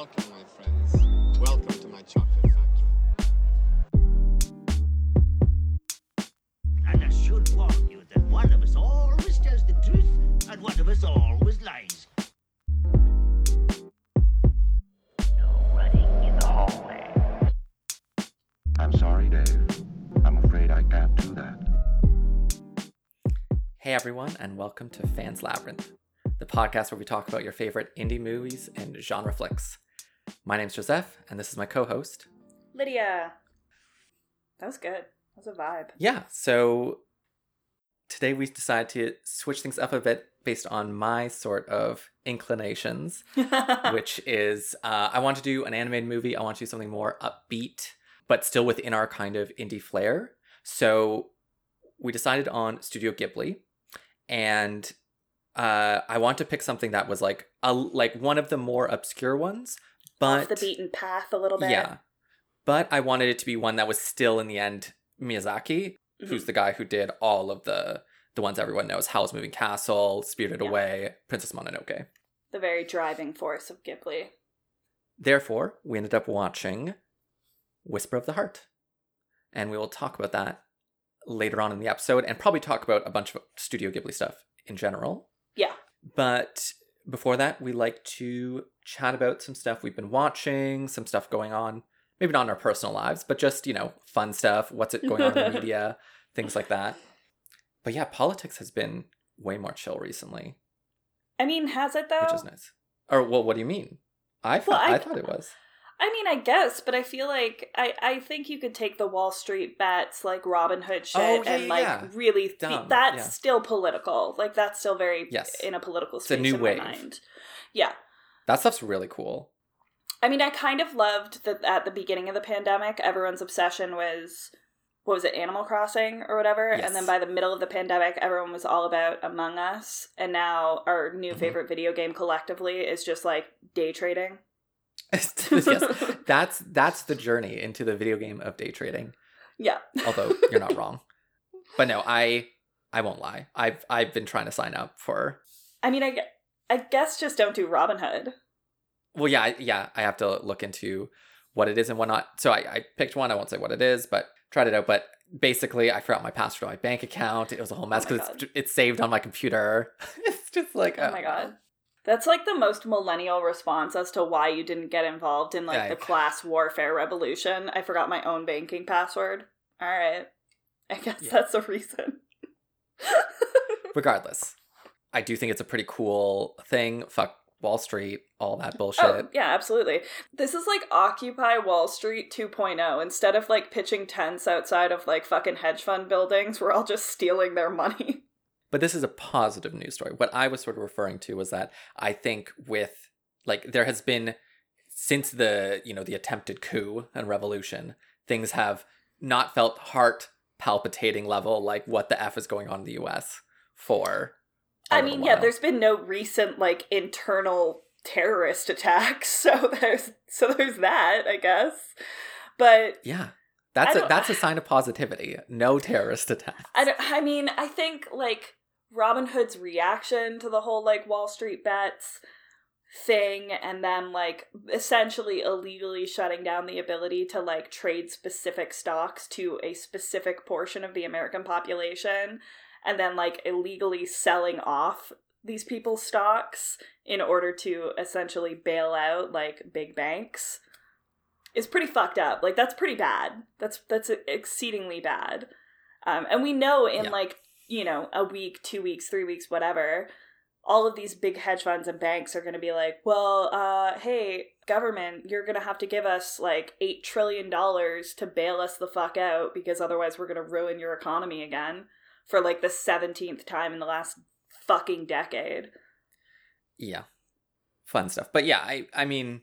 Welcome, my friends. Welcome to my chocolate factory. And I should warn you that one of us always tells the truth and one of us always lies. No running in the hallway. I'm sorry, Dave. I'm afraid I can't do that. Hey everyone, and welcome to Fans Labyrinth, the podcast where we talk about your favorite indie movies and genre flicks. My name's Joseph, and this is my co-host. Lydia. That was good. That was a vibe. Yeah, so today we decided to switch things up a bit based on my sort of inclinations, which is uh, I want to do an animated movie. I want to do something more upbeat, but still within our kind of indie flair. So we decided on Studio Ghibli, and uh, I want to pick something that was like a like one of the more obscure ones, but Off the beaten path a little bit. yeah, but I wanted it to be one that was still in the end Miyazaki, who's Mhm. the guy who did all of the the ones everyone knows: Howl's Moving Castle, Spirited Yeah. Away, Princess Mononoke. The very driving force of Ghibli. Therefore, we ended up watching Whisper of the Heart, and we will talk about that later on in the episode, and probably talk about a bunch of Studio Ghibli stuff in general. Yeah. But before that, we like to chat about some stuff we've been watching, some stuff going on, maybe not in our personal lives, but just, you know, fun stuff, what's it going on in the media, things like that. But yeah, politics has been way more chill recently, I mean, has it though? which is nice. Or well, what do you mean? I thought Well, I- I, thought it was. I mean, I guess, but I feel like I, I think you could take the Wall Street bets like Robinhood shit Oh, yeah, and like yeah. really Dumb, that's yeah. still political. Like that's still very Yes. in a political a space new in wave. my mind. Yeah. That stuff's really cool. I mean, I kind of loved that at the beginning of the pandemic, everyone's obsession was what was it, Animal Crossing or whatever, Yes. and then by the middle of the pandemic, everyone was all about Among Us, and now our new Mhm. favorite video game collectively is just like day trading. yes, that's that's the journey into the video game of day trading. Yeah. Although you're not wrong. But no, I I won't lie. I've I've been trying to sign up for I mean, I, I guess just don't do Robinhood. Well, yeah, yeah, I have to look into what it is and whatnot. So I, I picked one. I won't say what it is, but tried it out. But basically, I forgot my password to my bank account. It was a whole mess Oh because it's, it's saved on my computer. it's just like, Oh my oh. god. That's like the most millennial response as to why you didn't get involved in like the class warfare revolution. I forgot my own banking password. All right. I guess Yeah. that's the reason. Regardless, I do think it's a pretty cool thing. Fuck Wall Street, all that oh, bullshit. Oh, yeah, absolutely. This is like Occupy Wall Street 2.0. Instead of like pitching tents outside of like fucking hedge fund buildings, we're all just stealing their money. But this is a positive news story. What I was sort of referring to was that I think with like there has been since the you know the attempted coup and revolution, things have not felt heart palpitating level like what the f is going on in the U.S. for. I mean, yeah, there's been no recent like internal terrorist attacks, so there's so there's that, I guess. But yeah. That's a that's a sign of positivity. No terrorist attacks. I don't I mean, I think like Robinhood's reaction to the whole like Wall Street bets thing and then like essentially illegally shutting down the ability to like trade specific stocks to a specific portion of the American population and then like illegally selling off these people's stocks in order to essentially bail out like big banks is pretty fucked up. Like that's pretty bad. That's that's exceedingly bad. Um, and we know in Yeah. like you know a week, two weeks, three weeks, whatever, all of these big hedge funds and banks are going to be like, well, uh, hey, government, you're going to have to give us like eight trillion dollars to bail us the fuck out because otherwise we're going to ruin your economy again for like the seventeenth time in the last fucking decade. yeah. Fun stuff. But yeah i i mean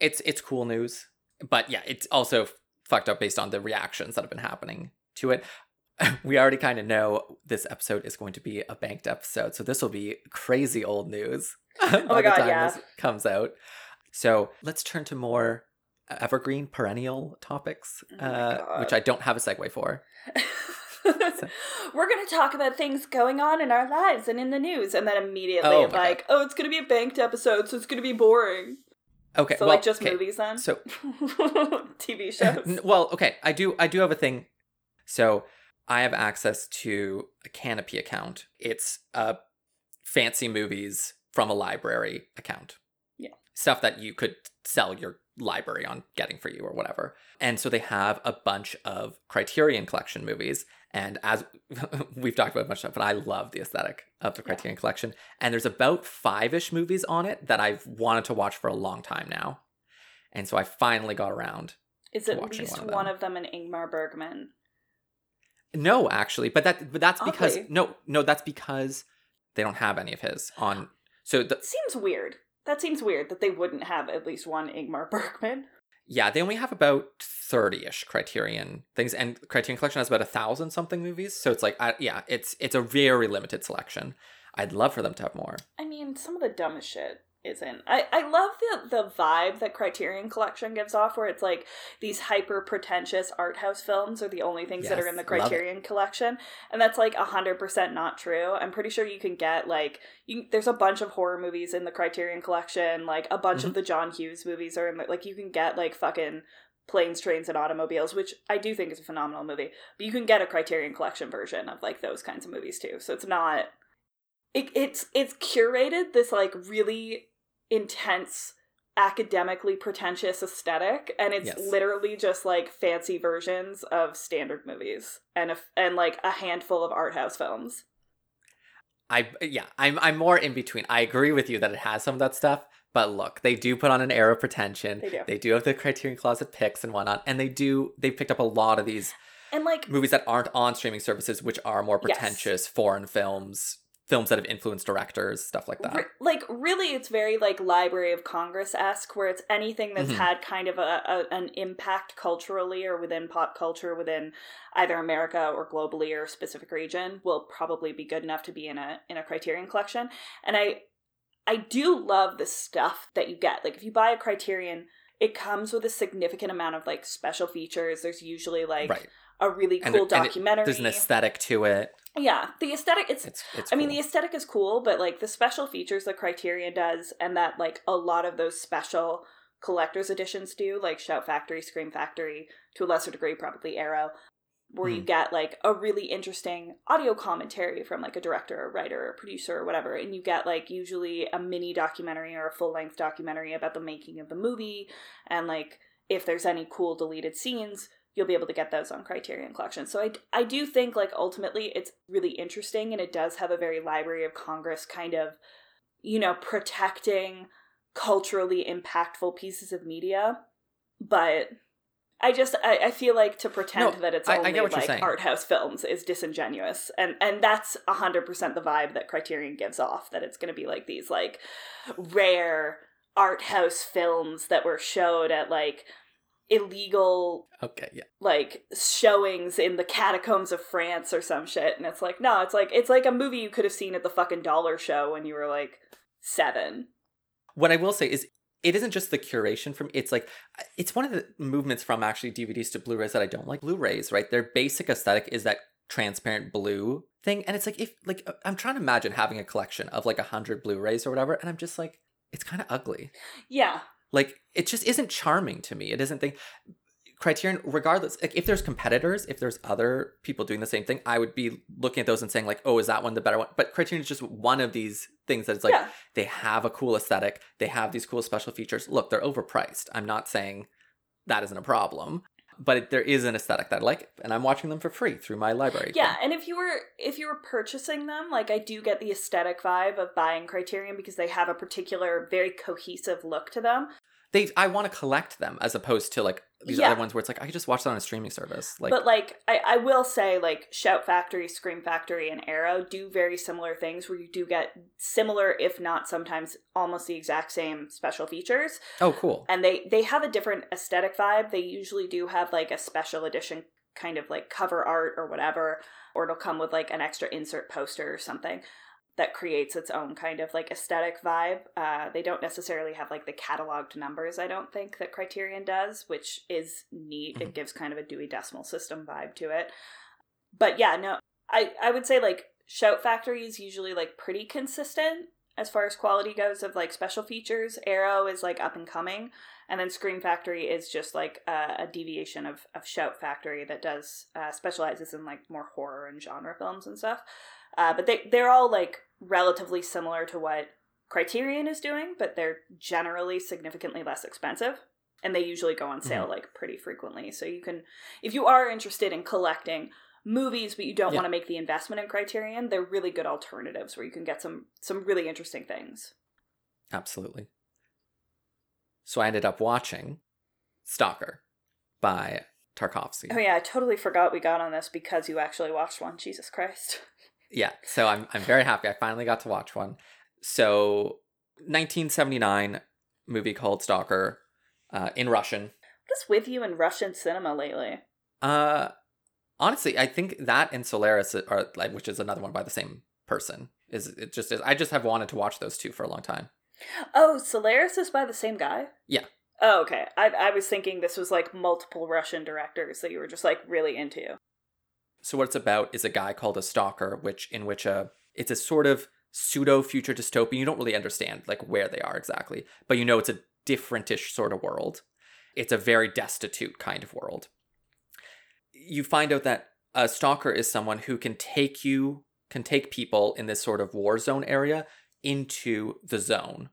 it's it's cool news. But yeah it's also fucked up based on the reactions that have been happening to it we already kind of know this episode is going to be a banked episode so this will be crazy old news by Oh my the God, time yeah. this comes out so let's turn to more evergreen perennial topics Oh uh, which i don't have a segue for We're going to talk about things going on in our lives and in the news, and then immediately, Oh like, oh, it's going to be a banked episode, so it's going to be boring. Okay, So well, like just okay, movies then? So TV shows. Well, okay, I do I do have a thing. So I have access to a Kanopy account. It's a fancy movies from a library account. Yeah. Stuff that you could sell your library on getting for you or whatever. And so they have a bunch of Criterion collection movies. And as we've talked about a bunch of stuff, but I love the aesthetic of the Yeah. Criterion collection. And there's about five ish movies on it that I've wanted to watch for a long time now. And so I finally got around Is at least one of one of them an Ingmar Bergman? No, actually, but that but that's because no, no, that's because they don't have any of his on. So the, seems weird. That seems weird that they wouldn't have at least one Ingmar Bergman. yeah, they only have about thirty-ish Criterion things, and Criterion Collection has about a thousand something movies. So it's like, I, yeah, it's it's a very limited selection. I'd love for them to have more. I mean, some of the dumbest shit isn't. I, I love the the vibe that Criterion Collection gives off, where it's like these hyper pretentious art house films are the only things that are in the Yes. Criterion Collection, and that's like hundred percent not true. I'm pretty sure you can get like you. There's a bunch of horror movies in the Criterion Collection, like a bunch Mm-hmm. of the John Hughes movies are in the, like you can get like fucking planes, trains, and automobiles, which I do think is a phenomenal movie. But you can get a Criterion Collection version of like those kinds of movies too. So it's not. It, it's it's curated this like really intense academically pretentious aesthetic and it's Yes. literally just like fancy versions of standard movies and a, and like a handful of art house films I yeah, I'm I'm more in between. I agree with you that it has some of that stuff, but look, they do put on an air of pretension. They do. They do have the Criterion Closet picks and whatnot, and they do they picked up a lot of these and like movies that aren't on streaming services, which are more Yes. pretentious foreign films, films that have influenced directors, stuff like that. Re- like really it's very like library of congress-esque where it's anything that's Mhm. had kind of a, a an impact culturally or within pop culture within either america or globally or a specific region will probably be good enough to be in a in a criterion collection and i i do love the stuff that you get like if you buy a criterion it comes with a significant amount of like special features there's usually like right. A really And cool there- and it- documentary There's an aesthetic to it. yeah the aesthetic it's It's it's I mean, the aesthetic is cool, but like the special features that Criterion does, and that like a lot of those special collector's editions do, like Shout Factory, Scream Factory, to a lesser degree, probably Arrow, where you Mhm. get like a really interesting audio commentary from like a director or writer or producer or whatever, and you get like usually a mini documentary or a full length documentary about the making of the movie, and like if there's any cool deleted scenes you'll be able to get those on criterion collection. So i, I do think like ultimately it's really interesting and it does have a very library of congress kind of you know protecting culturally impactful pieces of media. But i just i, I feel like to pretend No, that it's I- I only get what like art house films is disingenuous and and that's 100% the vibe that criterion gives off that it's going to be like these like rare art house films that were showed at like illegal okay, yeah. like showings in the catacombs of France or some shit and it's like no it's like it's like a movie you could have seen at the fucking dollar show when you were like 7 What I will say is it isn't just the curation from it's like it's one of the movements from actually DVDs to Blu-rays that I don't like. Blu-rays, right? Their basic aesthetic is that transparent blue thing and it's like if like uh, I'm trying to imagine having a collection of like a 100 Blu-rays or whatever and I'm just like it's kind of ugly. yeah Like it just isn't charming to me. It isn't thing. Criterion, regardless, like if there's competitors, if there's other people doing the same thing, I would be looking at those and saying like, oh, is that one the better one? But Criterion is just one of these things that it's like yeah they have a cool aesthetic, they have these cool special features. Look, they're overpriced. I'm not saying that isn't a problem, but it, there is an aesthetic that I like, and I'm watching them for free through my library. yeah and if you were if you were purchasing them like i do get the aesthetic vibe of buying criterion because they have a particular very cohesive look to them they I want to collect them as opposed to like these Yeah. other ones where it's like I could just watch that on a streaming service. Like, but like I, I will say like shout factory scream factory and arrow do very similar things where you do get similar if not sometimes almost the exact same special features oh, cool. and they they have a different aesthetic vibe they usually do have like a special edition kind of like cover art or whatever or it'll come with like an extra insert poster or something that creates its own kind of like aesthetic vibe uh, they don't necessarily have like the cataloged numbers i don't think that criterion does which is neat it Mhm. gives kind of a dewey decimal system vibe to it but yeah no i i would say like shout factory is usually like pretty consistent as far as quality goes of like special features. Arrow is like up and coming, and then Scream Factory is just like a, a deviation of of Shout Factory that does uh, specializes in like more horror and genre films and stuff. Uh, but they they're all like relatively similar to what Criterion is doing, but they're generally significantly less expensive. And they usually go on sale like pretty frequently. So you can, if you are interested in collecting movies, but you don't Yeah. want to make the investment in Criterion, they're really good alternatives where you can get some some really interesting things. Absolutely. So I ended up watching Stalker by Tarkovsky. Oh yeah, I totally forgot we got on this because you actually watched one. Jesus Christ. Yeah, so I'm I'm very happy I finally got to watch one. So 1979 movie called Stalker uh, in Russian. What is with you in Russian cinema lately? Uh honestly, I think that and Solaris are like which is another one by the same person. Is it just is I just have wanted to watch those two for a long time. Oh, Solaris is by the same guy? Yeah. Oh, okay. I, I was thinking this was like multiple Russian directors that you were just like really into. So what it's about is a guy called a stalker, which in which a it's a sort of pseudo future dystopian. You don't really understand like where they are exactly, but you know it's a differentish sort of world. It's a very destitute kind of world. You find out that a stalker is someone who can take you can take people in this sort of war zone area into the zone.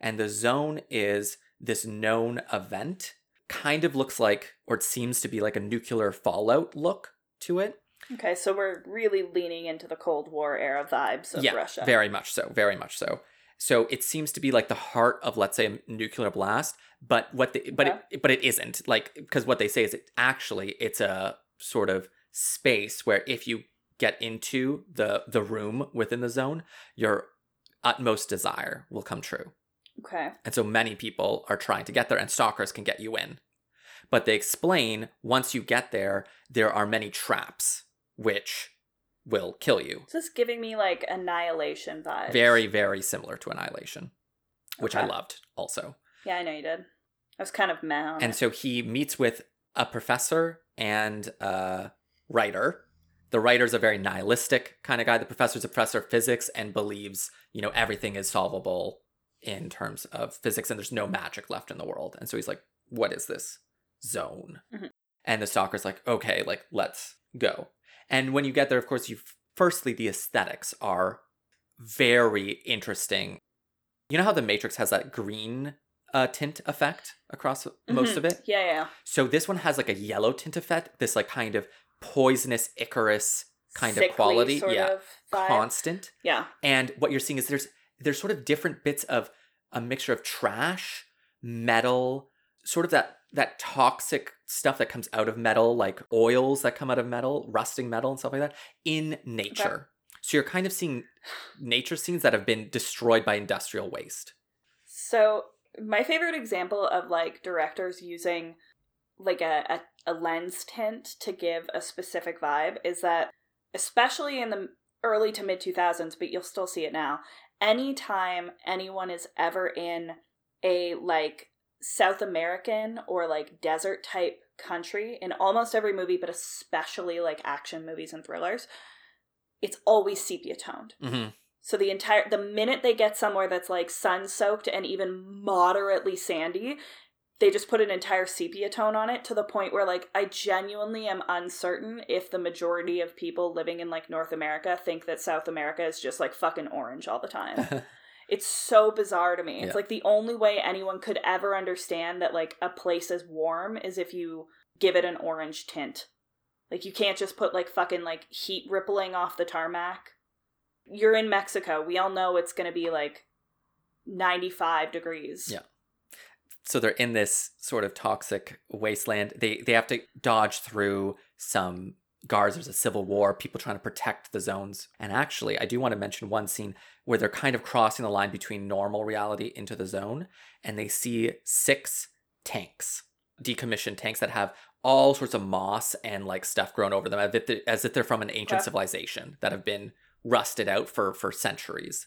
And the zone is this known event. Kind of looks like, or it seems to be like a nuclear fallout look to it. Okay, so we're really leaning into the Cold War era vibes of yeah, Russia. very much so, very much so. So it seems to be like the heart of, let's say, a nuclear blast, but what they, but Okay. it, but it isn't like because what they say is it actually it's a sort of space where if you get into the the room within the zone, your utmost desire will come true. Okay. And so many people are trying to get there, and stalkers can get you in. But they explain once you get there, there are many traps which will kill you. Is this giving me like annihilation vibes? Very, very similar to Annihilation, which I loved also. Yeah, I know you did. I was kind of mad. And it. so he meets with a professor and a writer. The writer's a very nihilistic kind of guy. The professor's a professor of physics and believes, you know, everything is solvable in terms of physics and there's no magic left in the world. And so he's like, what is this zone? Mhm. And the stalker's like, okay, like, let's go. And when you get there, of course, you firstly, the aesthetics are very interesting. You know how the Matrix has that green uh, tint effect across most Mhm. of it? Yeah, yeah. So this one has like a yellow tint effect, this like kind of poisonous Icarus kind Sickly of quality. Yeah. Of. Constant. Yeah. And what you're seeing is there's there's sort of different bits of a mixture of trash, metal, sort of that that toxic stuff that comes out of metal, like oils that come out of metal, rusting metal and stuff like that, in nature. So you're kind of seeing nature scenes that have been destroyed by industrial waste. So my favorite example of like directors using like a, a, a lens tint to give a specific vibe is that especially in the early to mid 2000s but you'll still see it now anytime anyone is ever in a like south american or like desert type country in almost every movie but especially like action movies and thrillers it's always sepia toned Mm-hmm. so the entire the minute they get somewhere that's like sun soaked and even moderately sandy, they just put an entire sepia tone on it to the point where like I genuinely am uncertain if the majority of people living in like North America think that South America is just like fucking orange all the time. it's so bizarre to me. It's Yeah. like the only way anyone could ever understand that like a place is warm is if you give it an orange tint. Like you can't just put like fucking like heat rippling off the tarmac. You're in Mexico. We all know it's going to be like 95 degrees. Yeah. so they're in this sort of toxic wasteland. They they have to dodge through some guards. There's a civil war, people trying to protect the zones. And actually, I do want to mention one scene where they're kind of crossing the line between normal reality into the zone, and they see six tanks, decommissioned tanks that have all sorts of moss and like stuff grown over them, as if they- as if they're from an ancient Okay. civilization that have been rusted out for for centuries.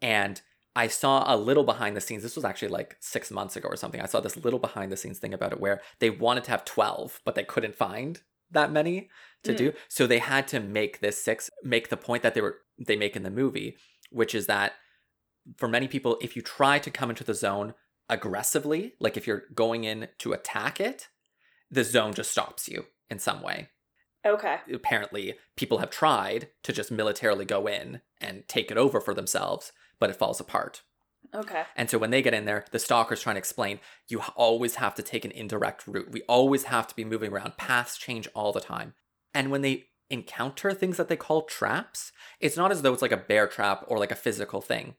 And I saw a little behind the scenes. This was actually like six months ago or something. I saw this little behind the scenes thing about it where they wanted to have 12, but they couldn't find that many to Mm. do. So they had to make this six, make the point that they were, they make in the movie, which is that for many people, if you try to come into the zone aggressively, like if you're going in to attack it, the zone just stops you in some way. Okay. Apparently, people have tried to just militarily go in and take it over for themselves, but it falls apart. Okay. And so when they get in there, the stalker's trying to explain you always have to take an indirect route. We always have to be moving around. Paths change all the time. And when they encounter things that they call traps, it's not as though it's like a bear trap or like a physical thing.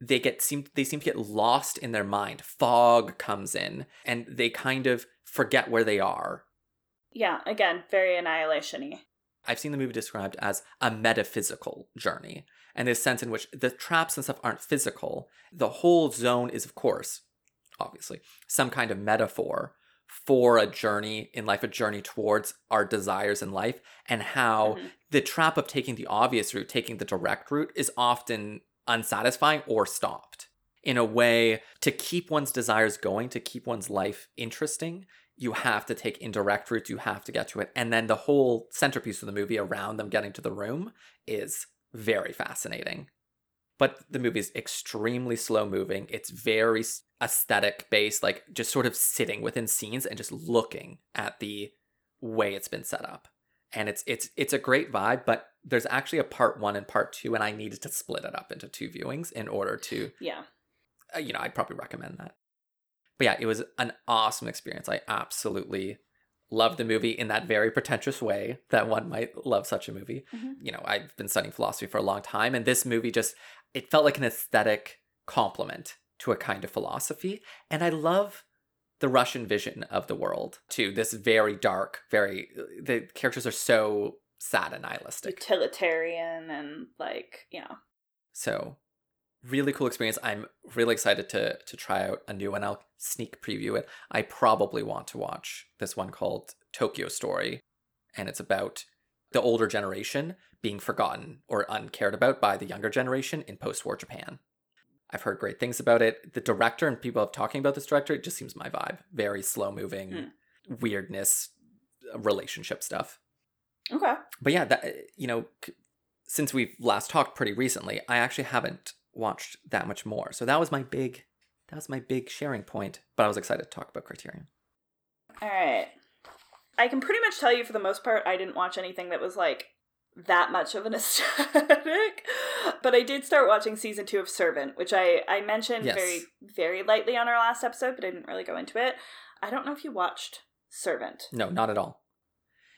They get seem they seem to get lost in their mind. Fog comes in and they kind of forget where they are. Yeah, again, very annihilation-y. I've seen the movie described as a metaphysical journey, and this sense in which the traps and stuff aren't physical. The whole zone is, of course, obviously, some kind of metaphor for a journey in life, a journey towards our desires in life, and how Mhm. the trap of taking the obvious route, taking the direct route, is often unsatisfying or stopped. In a way, to keep one's desires going, to keep one's life interesting, you have to take indirect routes, you have to get to it. And then the whole centerpiece of the movie around them getting to the room is very fascinating. But the movie is extremely slow moving. It's very aesthetic based, like just sort of sitting within scenes and just looking at the way it's been set up. And it's it's it's a great vibe, but there's actually a part 1 and part 2 and I needed to split it up into two viewings in order to Yeah. uh, you know, I'd probably recommend that. But yeah, it was an awesome experience. I absolutely loved the movie in that very pretentious way that one might love such a movie. Mhm. You know, I've been studying philosophy for a long time, and this movie just it felt like an aesthetic complement to a kind of philosophy. And I love the Russian vision of the world too. This very dark, very the characters are so sad and nihilistic. Utilitarian and like, you know. So, really cool experience. I'm really excited to to try out a new one. I'll sneak preview it. I probably want to watch this one called Tokyo Story, and it's about the older generation being forgotten or uncared about by the younger generation in post-war Japan. I've heard great things about it. The director and people have talking about this director. It just seems my vibe. Very slow moving, hmm. weirdness, relationship stuff Okay. but yeah, that you know, since we've last talked pretty recently, I actually haven't watched that much more. So that was my big, that was my big sharing point. But I was excited to talk about Criterion. All right. I can pretty much tell you for the most part, I didn't watch anything that was like that much of an aesthetic. but I did start watching season two of Servant, which I, I mentioned Yes. very, very lightly on our last episode, but I didn't really go into it. I don't know if you watched Servant. No, not at all.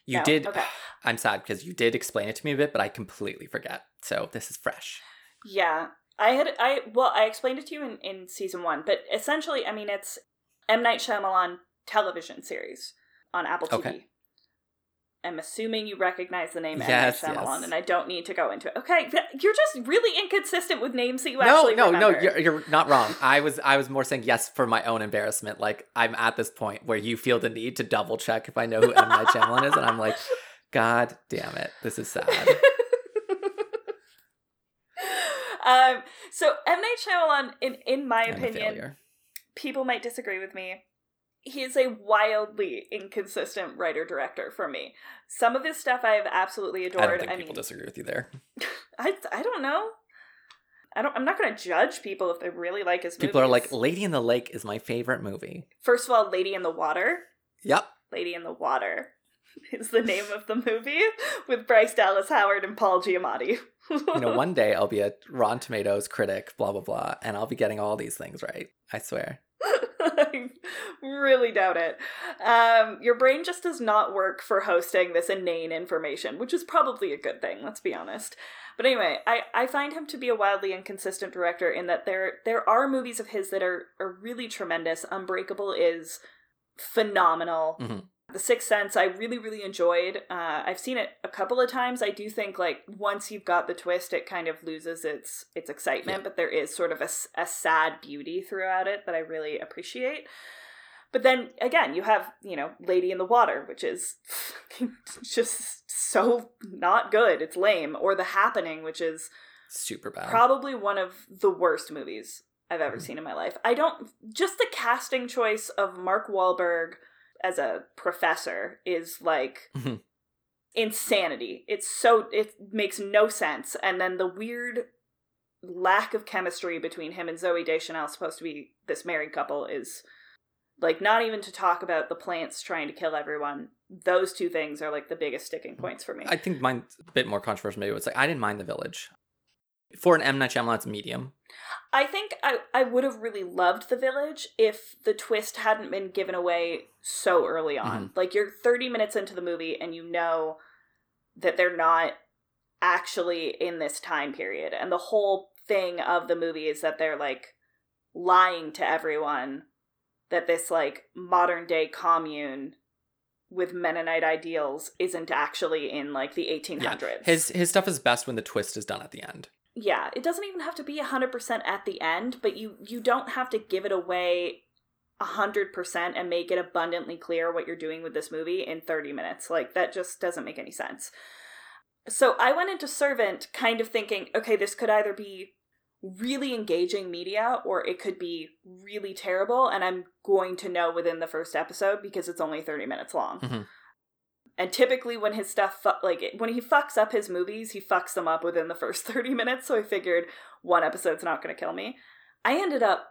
You No? did. Okay. I'm sad because you did explain it to me a bit, but I completely forget. So this is fresh. Yeah. I had I well, I explained it to you in, in season one, but essentially, I mean it's M. Night Shyamalan television series on Apple TV. Okay. I'm assuming you recognize the name Yes, M. Night Shyamalan, yes. and I don't need to go into it. Okay, you're just really inconsistent with names that you No, actually no, no. remember. You're, you're not wrong. I was, I was more saying yes for my own embarrassment. Like I'm at this point where you feel the need to double check if I know who M Night Shyamalan is, and I'm like, God damn it, this is sad. um, so M. Night Shyamalan, in in my I'm opinion, people might disagree with me. He is a wildly inconsistent writer director for me. Some of his stuff I have absolutely adored. I don't think I people mean, disagree with you there. I I don't know. I don't. I'm not going to judge people if they really like his. Movies. People are like. Lady in the Lake is my favorite movie. First of all, Lady in the Water. Yep. Lady in the Water is the name of the movie with Bryce Dallas Howard and Paul Giamatti. You know, one day I'll be a Rotten Tomatoes critic, blah, blah, blah, and I'll be getting all these things right. I swear. I really doubt it. Um, your brain just does not work for hosting this inane information, which is probably a good thing, let's be honest. But anyway, I, I find him to be a wildly inconsistent director in that there there are movies of his that are, are really tremendous. Unbreakable is phenomenal. Mhm. The Sixth Sense, I really, really enjoyed. Uh, I've seen it a couple of times. I do think like once you've got the twist, it kind of loses its its excitement. Yeah. But there is sort of a, a sad beauty throughout it that I really appreciate. But then again, you have you know Lady in the Water, which is just so not good. It's lame. Or The Happening, which is Super bad. probably one of the worst movies I've ever Mhm. seen in my life. I don't just the casting choice of Mark Wahlberg as a professor is like Mhm. insanity. It's so it makes no sense. And then the weird lack of chemistry between him and Zooey Deschanel, supposed to be this married couple, is like not even to talk about the plants trying to kill everyone. Those two things are like the biggest sticking points for me. I think mine's a bit more controversial. Maybe it's like I didn't mind the village. For an M Night Shyamalan, it's medium. I think I, I would have really loved the village if the twist hadn't been given away so early on. Mm-hmm. Like you're 30 minutes into the movie and you know that they're not actually in this time period. And the whole thing of the movie is that they're like lying to everyone that this like modern day commune with Mennonite ideals isn't actually in like the 1800s. His his stuff is best when the twist is done at the end. Yeah it doesn't even have to be 100% at the end but you you don't have to give it away 100% and make it abundantly clear what you're doing with this movie in 30 minutes. Like that just doesn't make any sense. So i went into servant kind of thinking okay this could either be really engaging media or it could be really terrible and i'm going to know within the first episode because it's only 30 minutes long. Mhm. And typically when his stuff fu- like when he fucks up his movies he fucks them up within the first 30 minutes. So i figured one episode's not going to kill me. I ended up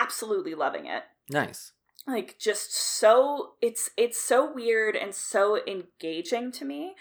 absolutely loving it. Nice. like just so it's it's so weird and so engaging to me.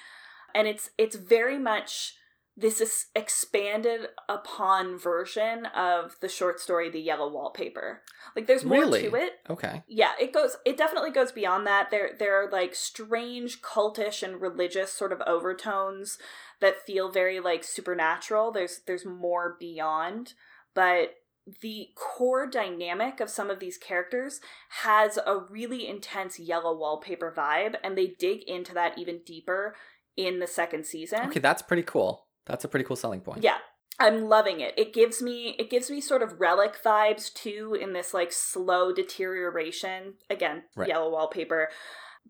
And it's it's very much this is expanded upon version of the short story the yellow wallpaper like there's more Really? to it Okay. yeah it goes it definitely goes beyond that there there are like strange cultish and religious sort of overtones that feel very like supernatural there's there's more beyond but the core dynamic of some of these characters has a really intense yellow wallpaper vibe and they dig into that even deeper in the second season Okay, that's pretty cool. That's a pretty cool selling point. yeah. I'm loving it. It gives me it gives me sort of relic vibes too in this like slow deterioration. Again, Right. yellow wallpaper.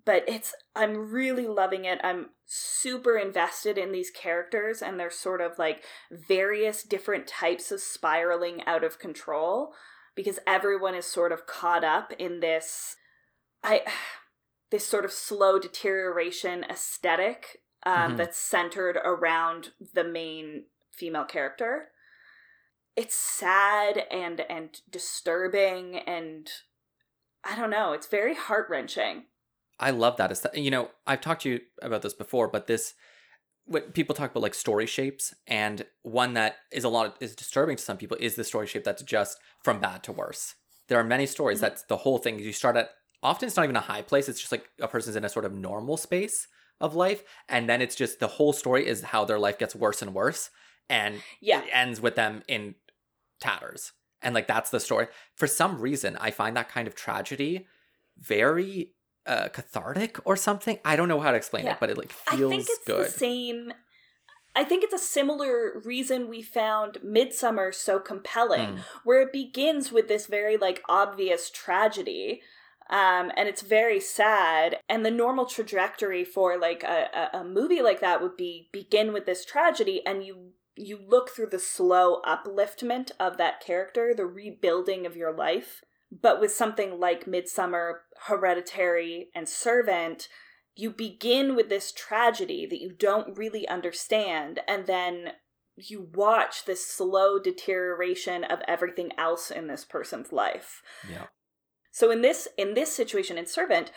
But it's I'm really loving it. I'm super invested in these characters and their sort of like various different types of spiraling out of control because everyone is sort of caught up in this I this sort of slow deterioration aesthetic um, Mhm. that's centered around the main female character. It's sad and and disturbing and I don't know. It's very heart wrenching. I love that. It's, you know, I've talked to you about this before, but this, when people talk about like story shapes, and one that is a lot is disturbing to some people is the story shape that's just from bad to worse. There are many stories Mhm. that's the whole thing. You start at often it's not even a high place. It's just like a person's in a sort of normal space of life, and then it's just the whole story is how their life gets worse and worse, and Yeah. it ends with them in tatters. And like that's the story. For some reason, I find that kind of tragedy very uh, cathartic or something. I don't know how to explain Yeah. it, but it like I feels think it's good. the same I think it's a similar reason we found Midsommar so compelling, Mm. where it begins with this very like obvious tragedy. Um, and it's very sad. And the normal trajectory for like a, a, a movie like that would be begin with this tragedy and you you look through the slow upliftment of that character, the rebuilding of your life. But with something like Midsommar, Hereditary, and Servant, you begin with this tragedy that you don't really understand, and then you watch this slow deterioration of everything else in this person's life. Yeah. So in this in this situation in Servant,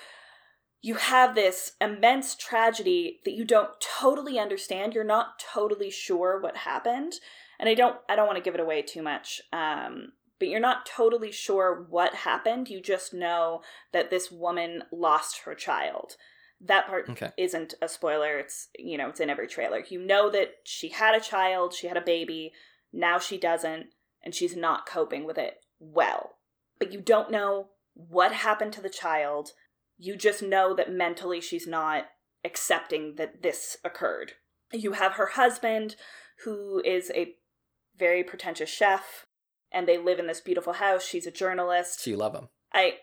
you have this immense tragedy that you don't totally understand. You're not totally sure what happened, and I don't I don't want to give it away too much. Um, but you're not totally sure what happened. You just know that this woman lost her child. That part Okay. isn't a spoiler. It's you know it's in every trailer. You know that she had a child. She had a baby. Now she doesn't, and she's not coping with it well. But you don't know what happened to the child. You just know that mentally she's not accepting that this occurred. You have her husband, who is a very pretentious chef, and they live in this beautiful house. She's a journalist. So you love him. I,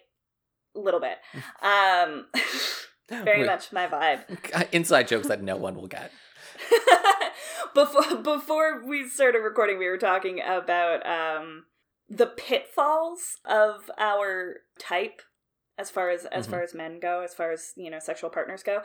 a little bit. Um, very Wait, much my vibe. Inside jokes that no one will get. before before we started recording, we were talking about um the pitfalls of our type as far as as Mhm. far as men go, as far as you know sexual partners go.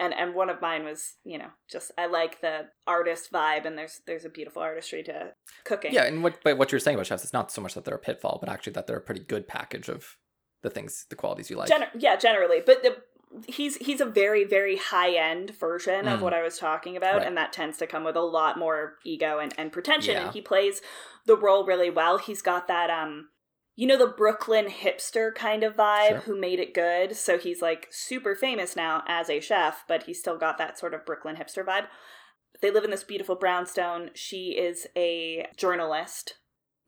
and and one of mine was you know just I like the artist vibe, and there's there's a beautiful artistry to cooking. Yeah, and what but what you're saying about chefs, it's not so much that they're a pitfall, but actually that they're a pretty good package of the things, the qualities you like. Gener- yeah, generally, but the, he's he's a very very high end version of Mm. what I was talking about, Right. and that tends to come with a lot more ego and, and pretension. Yeah. And he plays the role really well. He's got that um, you know, the Brooklyn hipster kind of vibe Sure. who made it good. So he's like super famous now as a chef, but he's still got that sort of Brooklyn hipster vibe. They live in this beautiful brownstone. She is a journalist,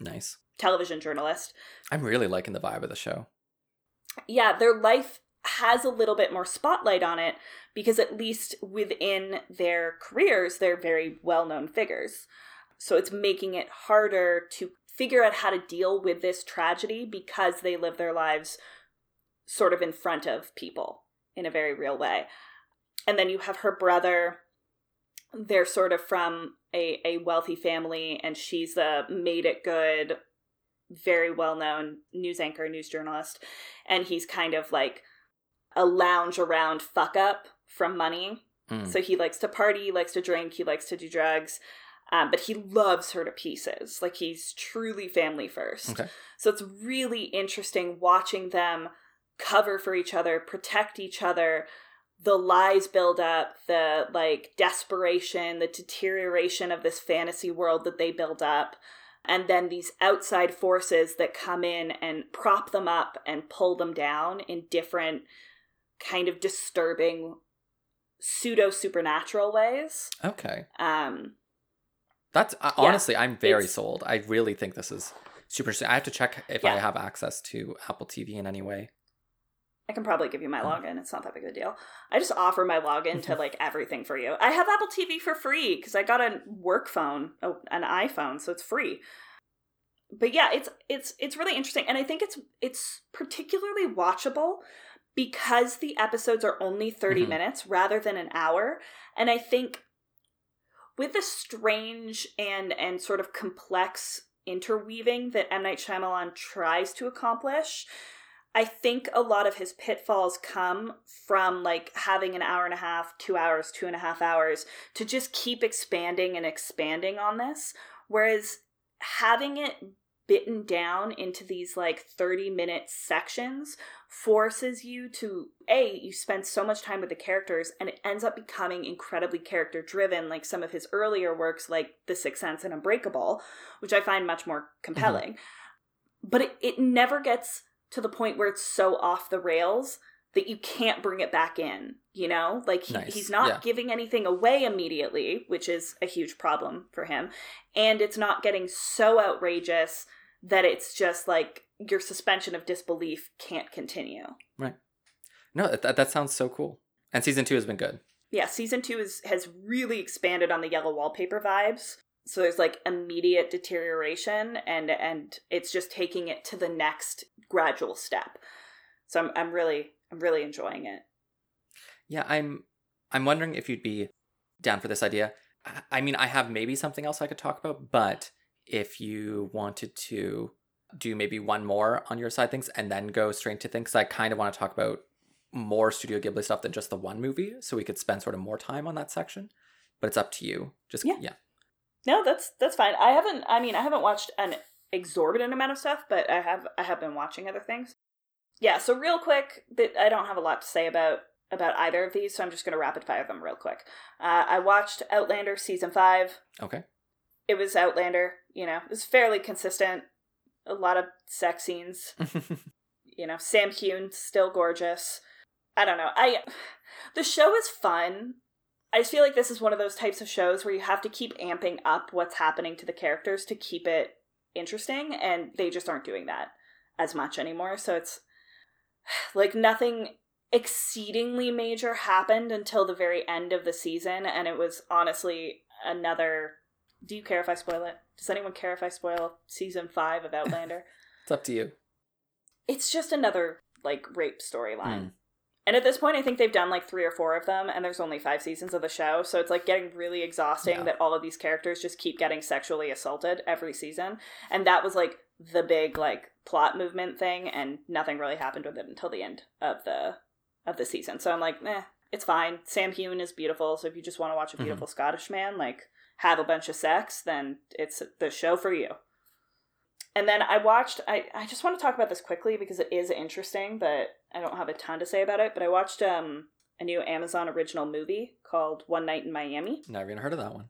Nice. television journalist. I'm really liking the vibe of the show. yeah, their life has a little bit more spotlight on it because at least within their careers, they're very well known figures. So it's making it harder to figure out how to deal with this tragedy because they live their lives sort of in front of people in a very real way. And then you have her brother. They're sort of from a, a wealthy family, and she's a made it good, very well known news anchor, news journalist and he's kind of like a lounge around fuck up from money. Mm. So he likes to party, he likes to drink, he likes to do drugs, um, but he loves her to pieces. Like he's truly family first. Okay. So it's really interesting watching them cover for each other, protect each other. The lies build up, the like desperation, the deterioration of this fantasy world that they build up and then these outside forces that come in and prop them up and pull them down in different kind of disturbing pseudo supernatural ways Okay. um That's uh, Yeah, honestly, I'm very sold. I really think this is super. I have to check if I have access to Apple TV in any way. i can probably give you my Oh. login it's not that big of a deal i just offer my login to like everything for you i have apple tv for free because i got a work phone oh, an iphone so it's free but yeah it's it's it's really interesting and i think it's it's particularly watchable because the episodes are only 30 Mhm. minutes rather than an hour and i think with the strange and and sort of complex interweaving that M Night Shyamalan tries to accomplish, I think a lot of his pitfalls come from like having an hour and a half, two hours, two and a half hours to just keep expanding and expanding on this. Whereas having it bitten down into these like 30 minute sections forces you to a you spend so much time with the characters and it ends up becoming incredibly character driven like some of his earlier works like the sixth sense and unbreakable which i find much more mm-hmm. compelling. But it, it never gets to the point where it's so off the rails that you can't bring it back in you know? Like he, Nice, he's not yeah. giving anything away immediately which is a huge problem for him and it's not getting so outrageous that it's just like your suspension of disbelief can't continue Right. No, that, that sounds so cool. And season two has been good. yeah season two is has really expanded on the yellow wallpaper vibes so there's like immediate deterioration and and it's just taking it to the next gradual step so i'm, I'm really i'm really enjoying it Yeah, I'm. I'm wondering if you'd be down for this idea. I- I mean, I have maybe something else I could talk about, but if you wanted to do maybe one more on your side things and then go straight to things, I kind of want to talk about more Studio Ghibli stuff than just the one movie, so we could spend sort of more time on that section. But it's up to you. Just Yeah. yeah. no that's that's fine i haven't i mean i haven't watched an exorbitant amount of stuff but i have i have been watching other things yeah so real quick that i don't have a lot to say about about either of these so i'm just going to rapid fire them real quick uh, i watched outlander season five Okay. it was outlander you know it's fairly consistent. A lot of sex scenes. You know sam Heughan still gorgeous. I don't know. I the show is fun. I just feel like this is one of those types of shows where you have to keep amping up what's happening to the characters to keep it interesting and they just aren't doing that as much anymore. So it's like nothing exceedingly major happened until the very end of the season and it was honestly another do you care if i spoil it does anyone care if i spoil season 5 of outlander it's up to you. it's just another like rape storyline. Mm. And at this point, I think they've done like three or four of them, and there's only five seasons of the show. So it's like getting really exhausting Yeah. that all of these characters just keep getting sexually assaulted every season. And that was like the big like plot movement thing, and nothing really happened with it until the end of the of the season. So I'm like, eh, It's fine. Sam Heughan is beautiful, so if you just want to watch a Mhm. beautiful Scottish man like have a bunch of sex, then it's the show for you. And then I watched I, I just want to talk about this quickly because it is interesting, but I don't have a ton to say about it. But I watched um a new Amazon original movie called One Night in Miami. Never even heard of that one.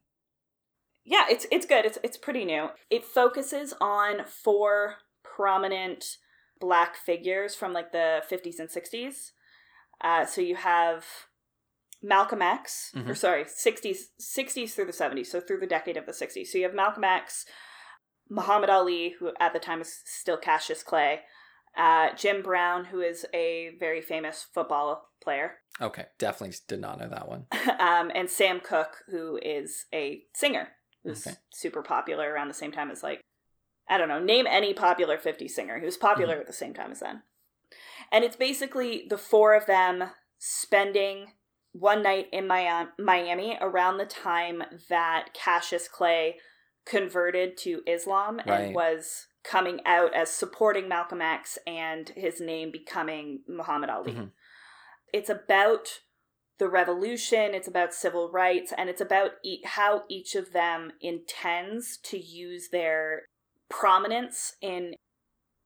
Yeah, it's it's good. It's it's pretty new. It focuses on four prominent black figures from like the 50s and 60s. Uh, so you have Malcolm X, or Mhm. sorry, 60s 60s through the 70s, so through the decade of the 60s. So you have Malcolm X, Muhammad Ali, who at the time is still Cassius Clay, uh, Jim Brown, who is a very famous football player, Okay, definitely did not know that one. um, and Sam Cooke, who is a singer who's Okay. super popular around the same time as like I don't know, name any popular 50s singer who's popular Mm-hmm. at the same time as them. And it's basically the four of them spending one night in Miami around the time that Cassius Clay converted to Islam and was coming out as supporting Malcolm X and his name becoming Muhammad Ali. Mhm. It's about the revolution, it's about civil rights, and it's about e- how each of them intends to use their prominence in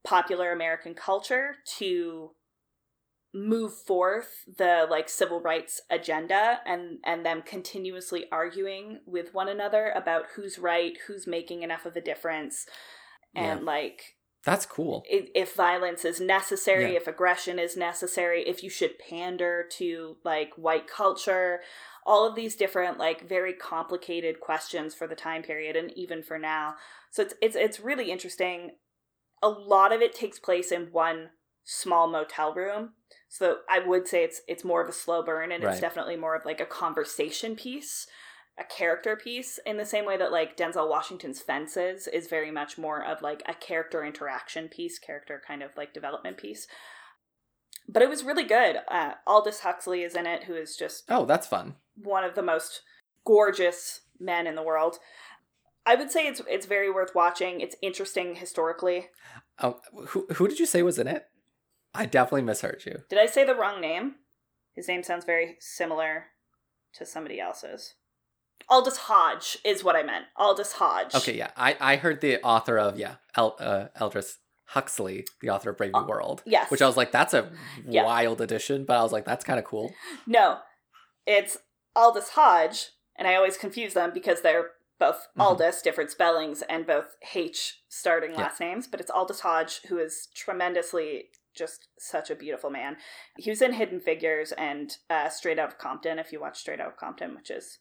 popular American culture to move forth the like civil rights agenda and and them continuously arguing with one another about who's right, who's making enough of a difference and Yeah. like That's cool. if, if violence is necessary, Yeah. if aggression is necessary, if you should pander to like white culture, all of these different like very complicated questions for the time period and even for now. So it's it's it's really interesting. A lot of it takes place in one small motel room. So I would say it's it's more of a slow burn and Right. it's definitely more of like a conversation piece a character piece in the same way that like Denzel Washington's Fences is very much more of like a character interaction piece, character kind of like development piece. But it was really good. Uh, Aldous Huxley is in it, who is just Oh, that's fun. one of the most gorgeous men in the world. I would say it's it's very worth watching. It's interesting historically. Oh, who who did you say was in it? I definitely misheard you. Did I say the wrong name? His name sounds very similar to somebody else's. Aldis Hodge is what I meant. Aldis Hodge. Okay, yeah, I I heard the author of yeah, El, uh, Eldris Huxley, the author of Brave New Uh, World. yes. Which I was like, that's a Yeah. wild addition, but I was like, that's kind of cool. No, it's Aldis Hodge, and I always confuse them because they're both Mhm. Aldous, different spellings, and both H starting Yeah. last names. But it's Aldis Hodge, who is tremendously just such a beautiful man. He was in Hidden Figures and uh, Straight Out of Compton, if you watch Straight Out of Compton, which is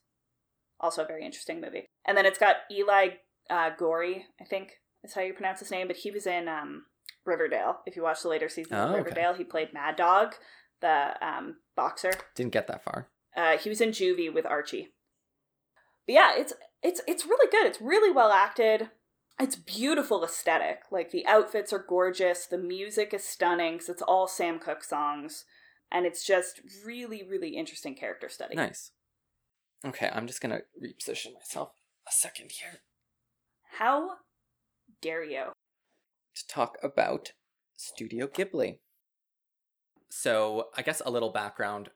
also a very interesting movie. And then it's got Eli uh, Goree, I think is how you pronounce his name, but he was in um, Riverdale. If you watch the later seasons Oh, of okay. Riverdale, he played Mad Dog, the um, boxer. Didn't get that far. Uh, he was in Juvie with Archie. But yeah, it's it's it's really good. It's really well acted. It's beautiful aesthetic. Like the outfits are gorgeous. The music is stunning because it's all Sam Cooke songs, and it's just really really interesting character study. Nice. Okay, I'm just gonna reposition myself a second here How dare you? to talk about Studio Ghibli. So, I guess a little background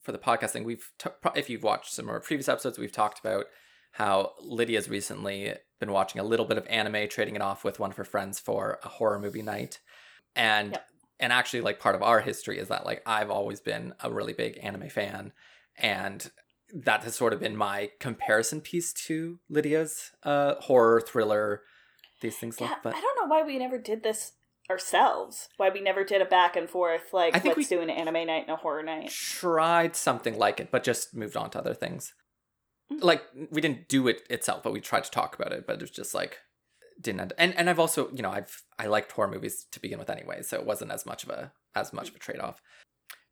for the podcasting. We've, t- if you've watched some of our previous episodes, we've talked about how Lydia's recently been watching a little bit of anime, trading it off with one of her friends for a horror movie night, and Yep. and actually, like part of our history is that like I've always been a really big anime fan, and that has sort of been my comparison piece to Lydia's uh, horror thriller. These things Yeah, like, but I don't know why we never did this ourselves. Why we never did a back and forth like I think let's we- do an anime night and a horror night. tried something like it, but just moved on to other things. Mm. Like we didn't do it itself, but we tried to talk about it, but it was just like didn't end. And and I've also you know I've I liked horror movies to begin with anyway, so it wasn't as much of a as much of a trade off.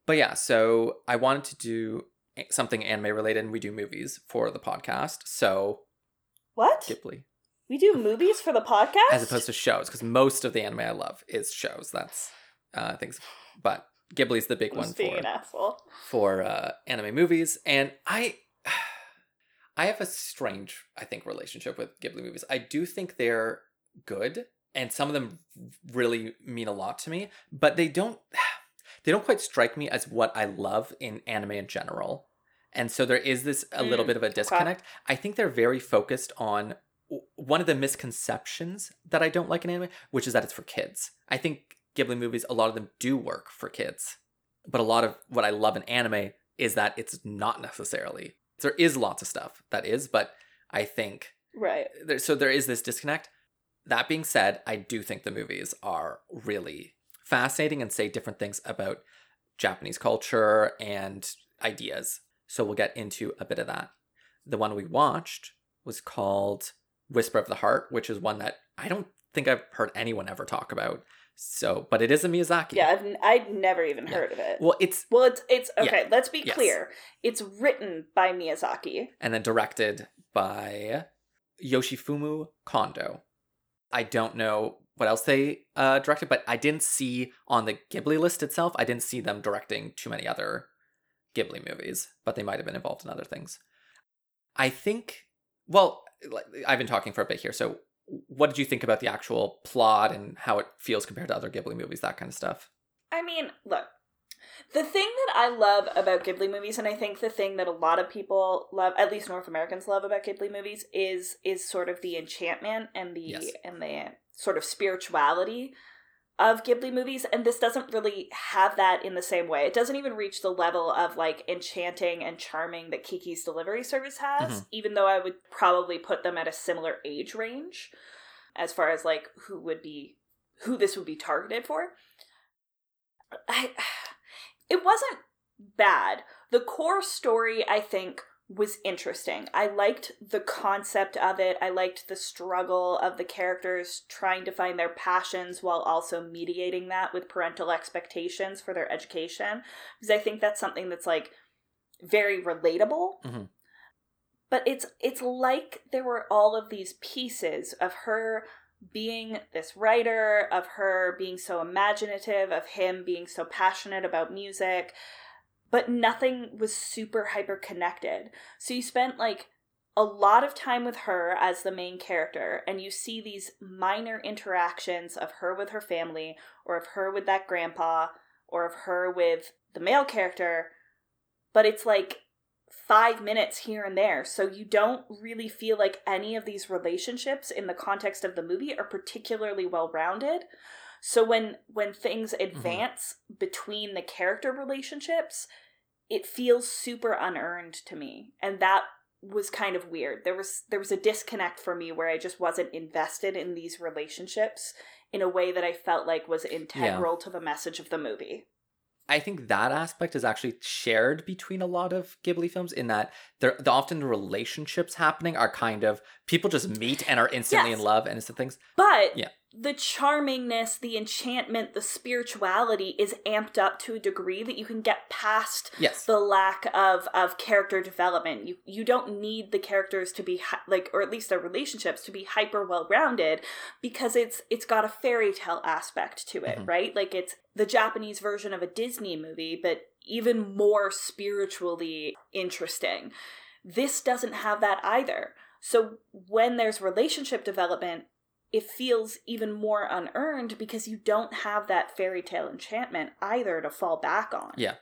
But yeah, so I wanted to do something anime related, and we do movies for the podcast. So What? Ghibli, We do movies for the podcast as opposed to shows, because most of the anime I love is shows. That's uh things, but Ghibli's the big one Just being for an asshole. for uh, anime movies, and I, I have a strange, I think, relationship with Ghibli movies. I do think they're good, and some of them really mean a lot to me, but they don't. they don't quite strike me as what I love in anime in general. And so there is this a little Mm, bit of a okay. disconnect. I think they're very focused on one of the misconceptions that I don't like in anime, which is that it's for kids. I think Ghibli movies, a lot of them do work for kids. But a lot of what I love in anime is that it's not necessarily. There is lots of stuff that is, but I think Right. there, so there is this disconnect. That being said, I do think the movies are really fascinating and say different things about Japanese culture and ideas. So we'll get into a bit of that. The one we watched was called Whisper of the Heart, which is one that I don't think I've heard anyone ever talk about. So, but it is a Miyazaki. Yeah, I've, I'd never even Yeah. heard of it. Well, it's Well, it's it's Yeah. okay. Let's be Yes. clear. It's written by Miyazaki. and then directed by Yoshifumi Kondo. I don't know what else they uh, directed, but I didn't see on the Ghibli list itself, I didn't see them directing too many other Ghibli movies, but they might have been involved in other things. I think, well, I've been talking for a bit here, so what did you think about the actual plot and how it feels compared to other Ghibli movies, that kind of stuff? I mean, look, the thing that I love about Ghibli movies, and I think the thing that a lot of people love, at least North Americans love about Ghibli movies, is is sort of the enchantment and the Yes. and the sort of spirituality of Ghibli movies. And this doesn't really have that in the same way. It doesn't even reach the level of like enchanting and charming that Kiki's Delivery Service has, Mhm. even though I would probably put them at a similar age range as far as like who would be who this would be targeted for. I it wasn't bad. The core story I think was interesting. I liked the concept of it. I liked the struggle of the characters trying to find their passions while also mediating that with parental expectations for their education because I think that's something that's like very relatable. Mhm. But it's it's like there were all of these pieces of her being this writer, of her being so imaginative, of him being so passionate about music, but nothing was super hyper connected. So you spent like a lot of time with her as the main character, and you see these minor interactions of her with her family, or of her with that grandpa, or of her with the male character, but it's like five minutes here and there. So you don't really feel like any of these relationships in the context of the movie are particularly well rounded. So when when things mm-hmm. advance between the character relationships, it feels super unearned to me. And that was kind of weird. There was there was a disconnect for me where I just wasn't invested in these relationships in a way that I felt like was integral to the message of the movie. I think that aspect is actually shared between a lot of Ghibli films in that there the often the relationships happening are kind of people just meet and are instantly Yes. in love and instant things. But Yeah. The charmingness, the enchantment, the spirituality is amped up to a degree that you can get past Yes. the lack of of character development. You you don't need the characters to be hi- like or at least their relationships to be hyper well rounded because it's it's got a fairy tale aspect to it, Mhm. right? Like it's the Japanese version of a Disney movie, but even more spiritually interesting. This doesn't have that either. So when there's relationship development, it feels even more unearned because you don't have that fairy tale enchantment either to fall back on. Yeah.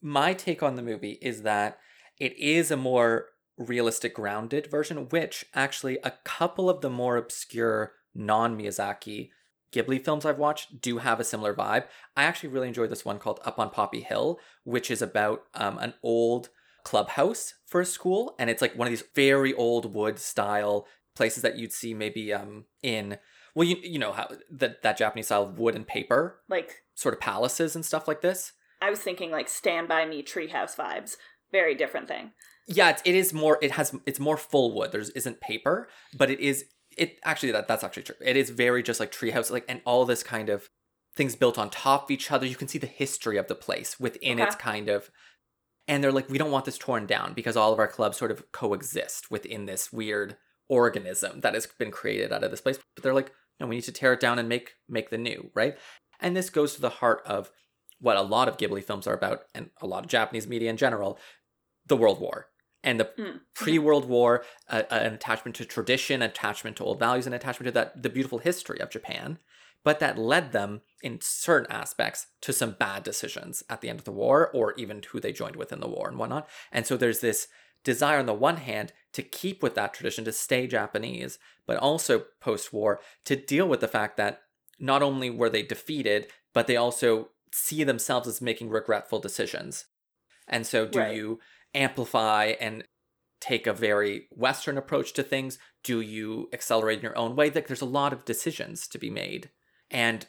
My take on the movie is that it is a more realistic, grounded version, which actually a couple of the more obscure non Miyazaki Ghibli films I've watched do have a similar vibe. I actually really enjoyed this one called Up on Poppy Hill, which is about um, an old clubhouse for a school. And it's like one of these very old wood style places that you'd see maybe um, in, well, you, you know, how that, that Japanese style of wood and paper Like sort of palaces and stuff like this. I was thinking like Stand By Me treehouse vibes. Very different thing. Yeah, it's, it is more. It has it's more full wood. There's isn't paper, but it is it actually that that's actually true. It is very just like treehouse, like and all this kind of things built on top of each other. You can see the history of the place within its kind of. And they're like, we don't want this torn down because all of our clubs sort of coexist within this weird organism that has been created out of this place. But they're like, no, we need to tear it down and make make the new, right? And this goes to the heart of what a lot of Ghibli films are about, and a lot of Japanese media in general, the World War and the Mm. pre-World War, uh, an attachment to tradition, attachment to old values, and attachment to that the beautiful history of Japan. but that led them in certain aspects to some bad decisions at the end of the war or even who they joined with in the war and whatnot. And so there's this desire on the one hand to keep with that tradition, to stay Japanese, but also post war to deal with the fact that not only were they defeated, but they also see themselves as making regretful decisions. And so, do Right. you amplify and take a very Western approach to things? Do you accelerate in your own way? Like, there's a lot of decisions to be made. And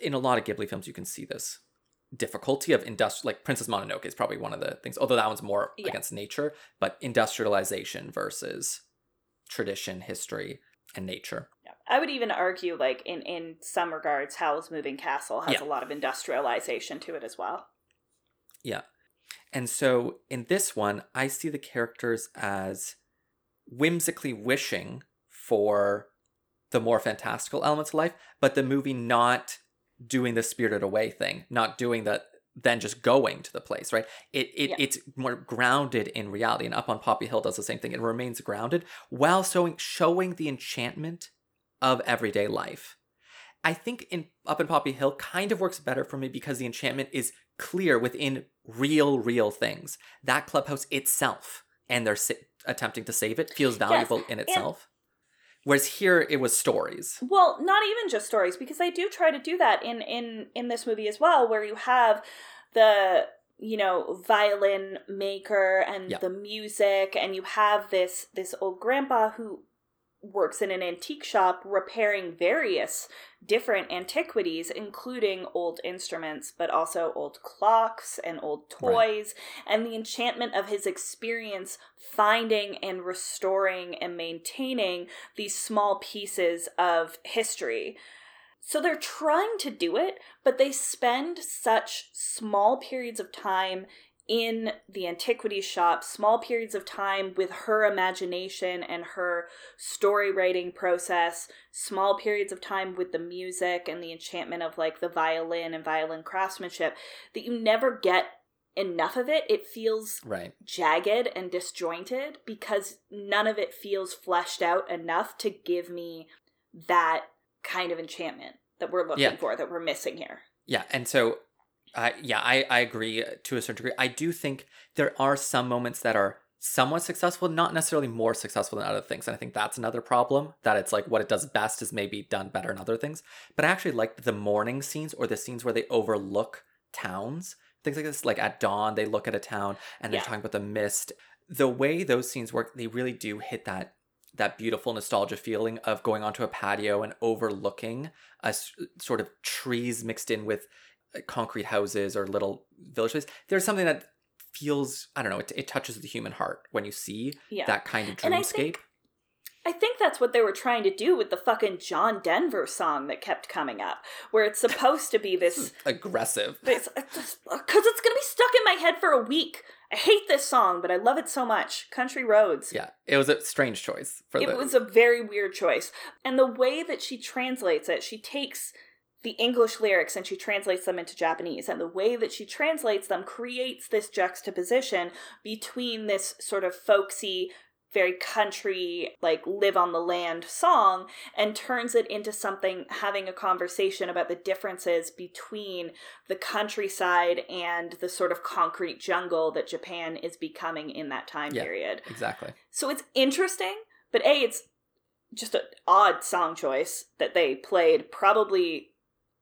in a lot of Ghibli films, you can see this difficulty of industrial, like Princess Mononoke is probably one of the things, although that one's more Yeah. against nature, but industrialization versus tradition, history, and nature. Yeah. I would even argue, like in in some regards, Howl's Moving Castle has Yeah. a lot of industrialization to it as well. Yeah. And so in this one, I see the characters as whimsically wishing for the more fantastical elements of life, but the movie not doing the spirited away thing, not doing the then just going to the place, right? It, it Yeah. it's more grounded in reality. And Up on Poppy Hill does the same thing. It remains grounded while showing showing the enchantment of everyday life. I think in Up in Poppy Hill kind of works better for me because the enchantment is clear within real, real things. That clubhouse itself, and they're attempting to save it, feels valuable in and- itself. Whereas here, it was stories. Well, not even just stories, because they do try to do that in in in this movie as well, where you have the you know violin maker and Yeah. the music, and you have this this old grandpa who works in an antique shop repairing various different antiquities including old instruments but also old clocks and old toys and the enchantment of his experience finding and restoring and maintaining these small pieces of history. So they're trying to do it, but they spend such small periods of time in the antiquity shop, small periods of time with her imagination and her story writing process, small periods of time with the music and the enchantment of like the violin and violin craftsmanship that you never get enough of it. It feels Right. jagged and disjointed because none of it feels fleshed out enough to give me that kind of enchantment that we're looking Yeah. for that we're missing here. Yeah, and so, uh, yeah, I, I agree to a certain degree. I do think there are some moments that are somewhat successful, not necessarily more successful than other things. And I think that's another problem that it's like what it does best is maybe done better in other things. But I actually like the morning scenes or the scenes where they overlook towns, things like this. Like at dawn, they look at a town and they're Yeah. talking about the mist. The way those scenes work, they really do hit that that beautiful nostalgia feeling of going onto a patio and overlooking a s- sort of trees mixed in with uh, concrete houses or little village villages. There's something that feels I don't know. It, it touches the human heart when you see Yeah. that kind of dreamscape. think- I think that's what they were trying to do with the fucking John Denver song that kept coming up, where it's supposed to be this Aggressive. because uh, it's gonna be stuck in my head for a week. I hate this song, but I love it so much. Country Roads. Yeah, it was a strange choice for it the. was a very weird choice, and the way that she translates it, she takes the English lyrics and she translates them into Japanese, and the way that she translates them creates this juxtaposition between this sort of folksy very country, like live on the land song, and turns it into something having a conversation about the differences between the countryside and the sort of concrete jungle that Japan is becoming in that time Yeah. period. exactly. So it's interesting, but A, it's just an odd song choice that they played probably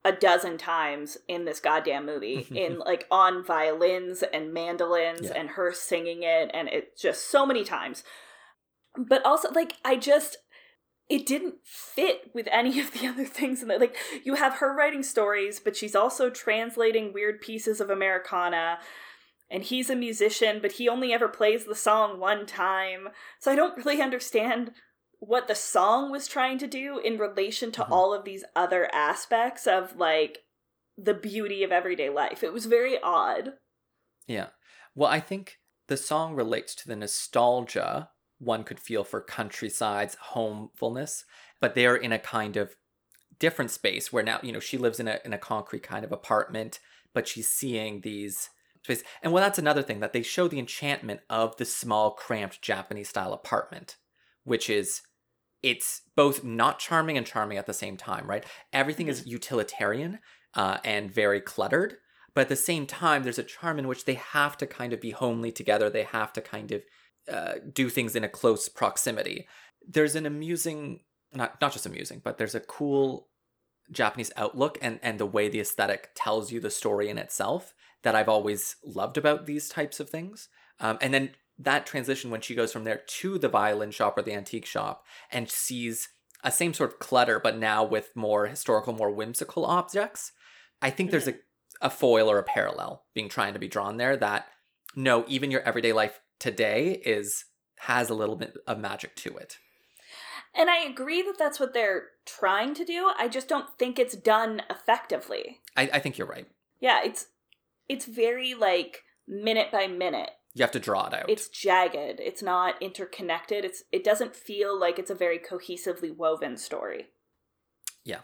a dozen times in this goddamn movie in like on violins and mandolins Yeah. and her singing it and it just so many times. But also like i just it didn't fit with any of the other things in that like you have her writing stories but she's also translating weird pieces of americana and he's a musician but he only ever plays the song one time. So i don't really understand what the song was trying to do in relation to Mhm. all of these other aspects of like the beauty of everyday life it was very odd Yeah. Well, I think the song relates to the nostalgia one could feel for countryside's homefulness, but they're in a kind of different space where now, you know, she lives in a in a concrete kind of apartment, but she's seeing these space. And well, that's another thing that they show the enchantment of the small, cramped Japanese style apartment, which is it's both not charming and charming at the same time, right? Everything is utilitarian uh, and very cluttered, but at the same time, there's a charm in which they have to kind of be homely together. They have to kind of uh, do things in a close proximity. There's an amusing, not not just amusing, but there's a cool Japanese outlook and and the way the aesthetic tells you the story in itself that I've always loved about these types of things. Um, and then that transition when she goes from there to the violin shop or the antique shop and sees a same sort of clutter, but now with more historical, more whimsical objects. I think there's mm-hmm. a, a foil or a parallel being trying to be drawn there that no, even your everyday life today is has a little bit of magic to it. And I agree that that's what they're trying to do. I just don't think it's done effectively. I, I think you're right. Yeah, it's it's very like minute by minute. You have to draw it out. It's jagged. It's not interconnected. It's it doesn't feel like it's a very cohesively woven story. Yeah.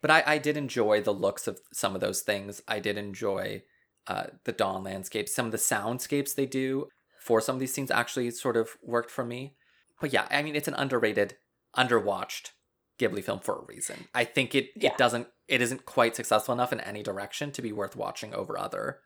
But I, I did enjoy the looks of some of those things. I did enjoy uh, the dawn landscapes. Some of the soundscapes they do for some of these scenes actually sort of worked for me. But yeah, I mean, it's an underrated, underwatched Ghibli film for a reason. I think it, Yeah. it doesn't, it isn't quite successful enough in any direction to be worth watching over other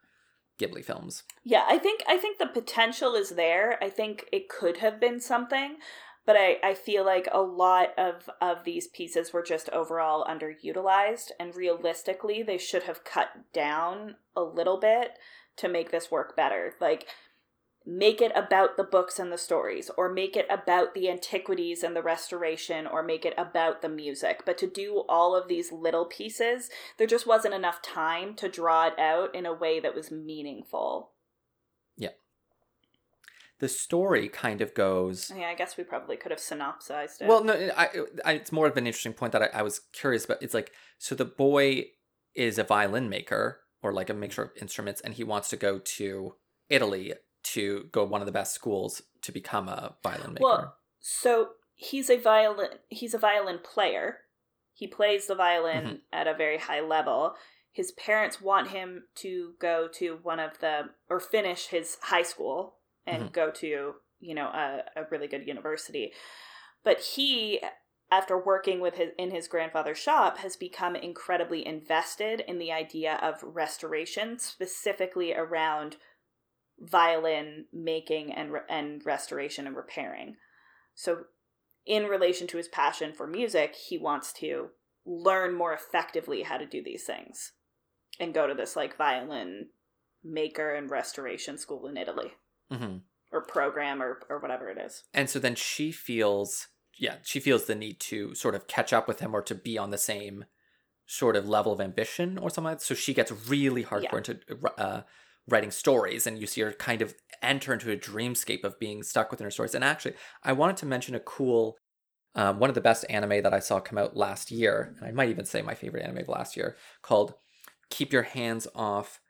Ghibli films. Yeah, I think I think the potential is there. I think it could have been something, but I, I feel like a lot of, of these pieces were just overall underutilized and realistically they should have cut down a little bit to make this work better. Like make it about the books and the stories or make it about the antiquities and the restoration or make it about the music but to do all of these little pieces there just wasn't enough time to draw it out in a way that was meaningful yeah The story kind of goes. yeah i guess we probably could have synopsized it Well, no, I, I, it's more of an interesting point that I, I was curious about. It's like, so the boy is a violin maker or like a mixture of instruments, and he wants to go to Italy to go one of the best schools to become a violin maker. Well, so he's a violin he's a violin player. He plays the violin Mm-hmm. at a very high level. His parents want him to go to one of the or finish his high school and Mhm. go to, you know, a, a really good university. But he after working with his in his grandfather's shop has become incredibly invested in the idea of restoration specifically around violin making and re- and restoration and repairing. So in relation to his passion for music, he wants to learn more effectively how to do these things and go to this like violin maker and restoration school in Italy hmm or program or or whatever it is. And so then she feels, yeah, she feels the need to sort of catch up with him or to be on the same sort of level of ambition or something like that. So she gets really hardcore into uh, writing stories, and you see her kind of enter into a dreamscape of being stuck within her stories. And actually, I wanted to mention a cool, um, one of the best anime that I saw come out last year, and I might even say my favorite anime of last year, called "Keep Your Hands Off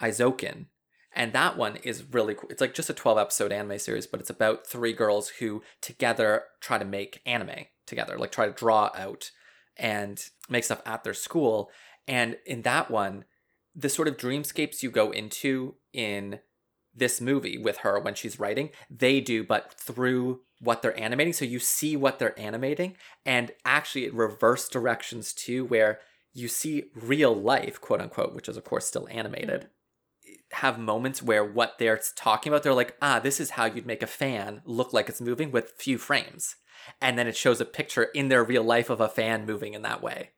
Eizouken. And that one is really cool. It's like just a 12 episode anime series, but it's about three girls who together try to make anime together, like try to draw out and make stuff at their school. And in that one, the sort of dreamscapes you go into in this movie with her when she's writing, they do, but through what they're animating. So you see what they're animating, and actually it reverse directions too, where you see real life, quote unquote, which is of course still animated, have moments where what they're talking about, they're like, ah, this is how you'd make a fan look like it's moving with few frames. And then it shows a picture in their real life of a fan moving in that way.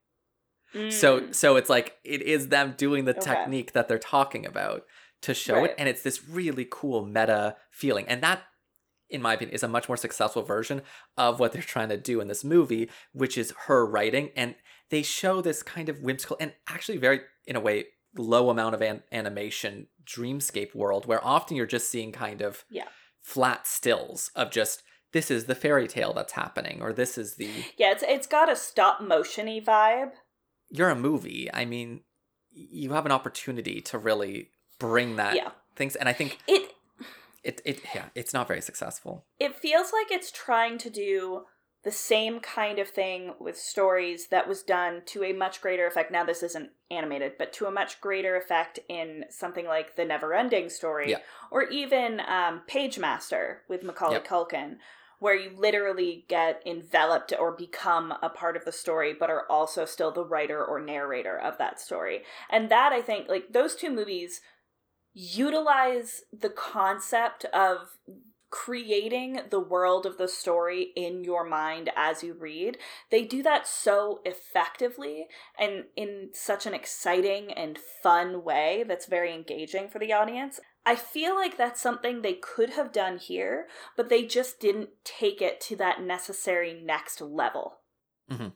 So Mm. so it's like it is them doing the Okay. technique that they're talking about to show Right. it and it's this really cool meta feeling. And that in my opinion is a much more successful version of what they're trying to do in this movie, which is her writing and they show this kind of whimsical and actually very in a way low amount of an- animation dreamscape world where often you're just seeing kind of Yeah. flat stills of just this is the fairy tale that's happening or this is the yeah, it's it's got a stop motiony vibe. You're a movie. I mean, you have an opportunity to really bring that Yeah. things, and I think It it it yeah, it's not very successful. it feels like it's trying to do the same kind of thing with stories that was done to a much greater effect. Now, this isn't animated, but to a much greater effect in something like The Never Ending Story, Yeah. or even um, Pagemaster with Macaulay Yep. Culkin, where you literally get enveloped or become a part of the story, but are also still the writer or narrator of that story. And that, I think, like those two movies utilize the concept of creating the world of the story in your mind as you read. They do that so effectively and in such an exciting and fun way that's very engaging for the audience. I feel like that's something they could have done here, but they just didn't take it to that necessary next level. Mm-hmm.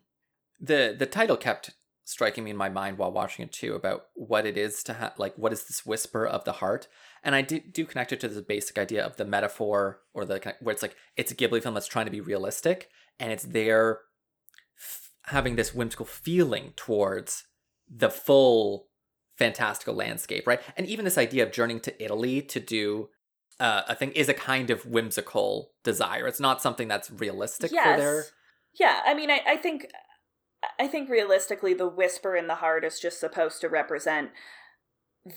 The the title kept striking me in my mind while watching it too about what it is to have like what is this whisper of the heart and i do, do connect it to the basic idea of the metaphor or the where it's like it's a ghibli film that's trying to be realistic and it's there f- having this whimsical feeling towards the full fantastical landscape right and even this idea of journeying to italy to do uh, a thing is a kind of whimsical desire it's not something that's realistic yes. for their yeah i mean I, I think I think realistically, the whisper in the heart is just supposed to represent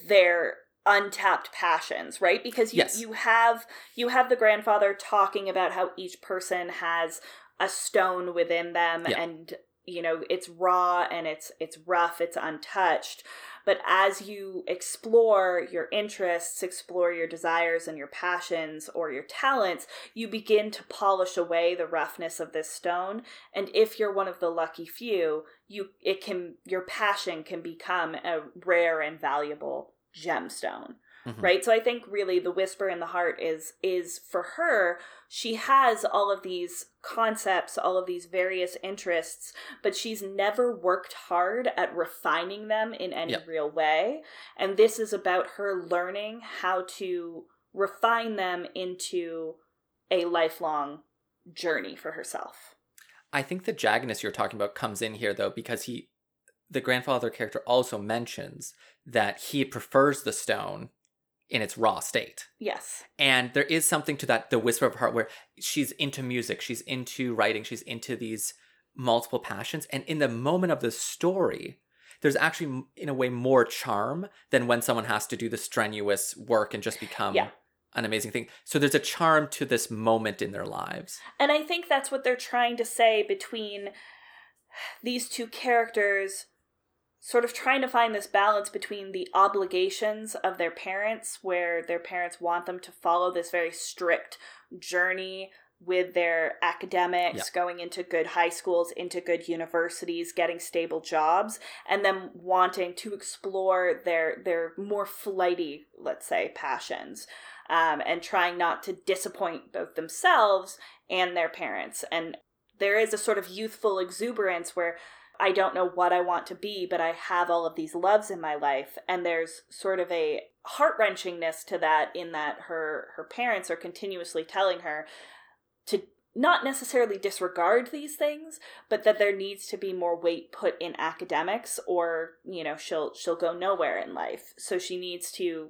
their untapped passions, right? Because you, Yes. you have you have the grandfather talking about how each person has a stone within them Yeah. and you know it's raw and it's it's rough it's untouched but as you explore your interests explore your desires and your passions or your talents you begin to polish away the roughness of this stone. And if you're one of the lucky few you it can your passion can become a rare and valuable gemstone Mhm. right so i think really the whisper in the heart is is for her she has all of these concepts all of these various interests but she's never worked hard at refining them in any Yep. real way and this is about her learning how to refine them into a lifelong journey for herself I think the jaggedness you're talking about comes in here though because he the grandfather character also mentions that he prefers the stone in its raw state. yes And there is something to that the whisper of heart where she's into music, she's into writing, she's into these multiple passions and in the moment of the story there's actually in a way more charm than when someone has to do the strenuous work and just become Yeah. an amazing thing. So there's a charm to this moment in their lives. And I think that's what they're trying to say between these two characters, sort of trying to find this balance between the obligations of their parents, where their parents want them to follow this very strict journey with their academics, Yeah. going into good high schools, into good universities, getting stable jobs, and then wanting to explore their their more flighty, let's say, passions um, and trying not to disappoint both themselves and their parents. And there is a sort of youthful exuberance where I don't know what I want to be, but I have all of these loves in my life. And there's sort of a heart wrenchingness to that, in that her her parents are continuously telling her to not necessarily disregard these things, but that there needs to be more weight put in academics, or you know she'll she'll go nowhere in life. So she needs to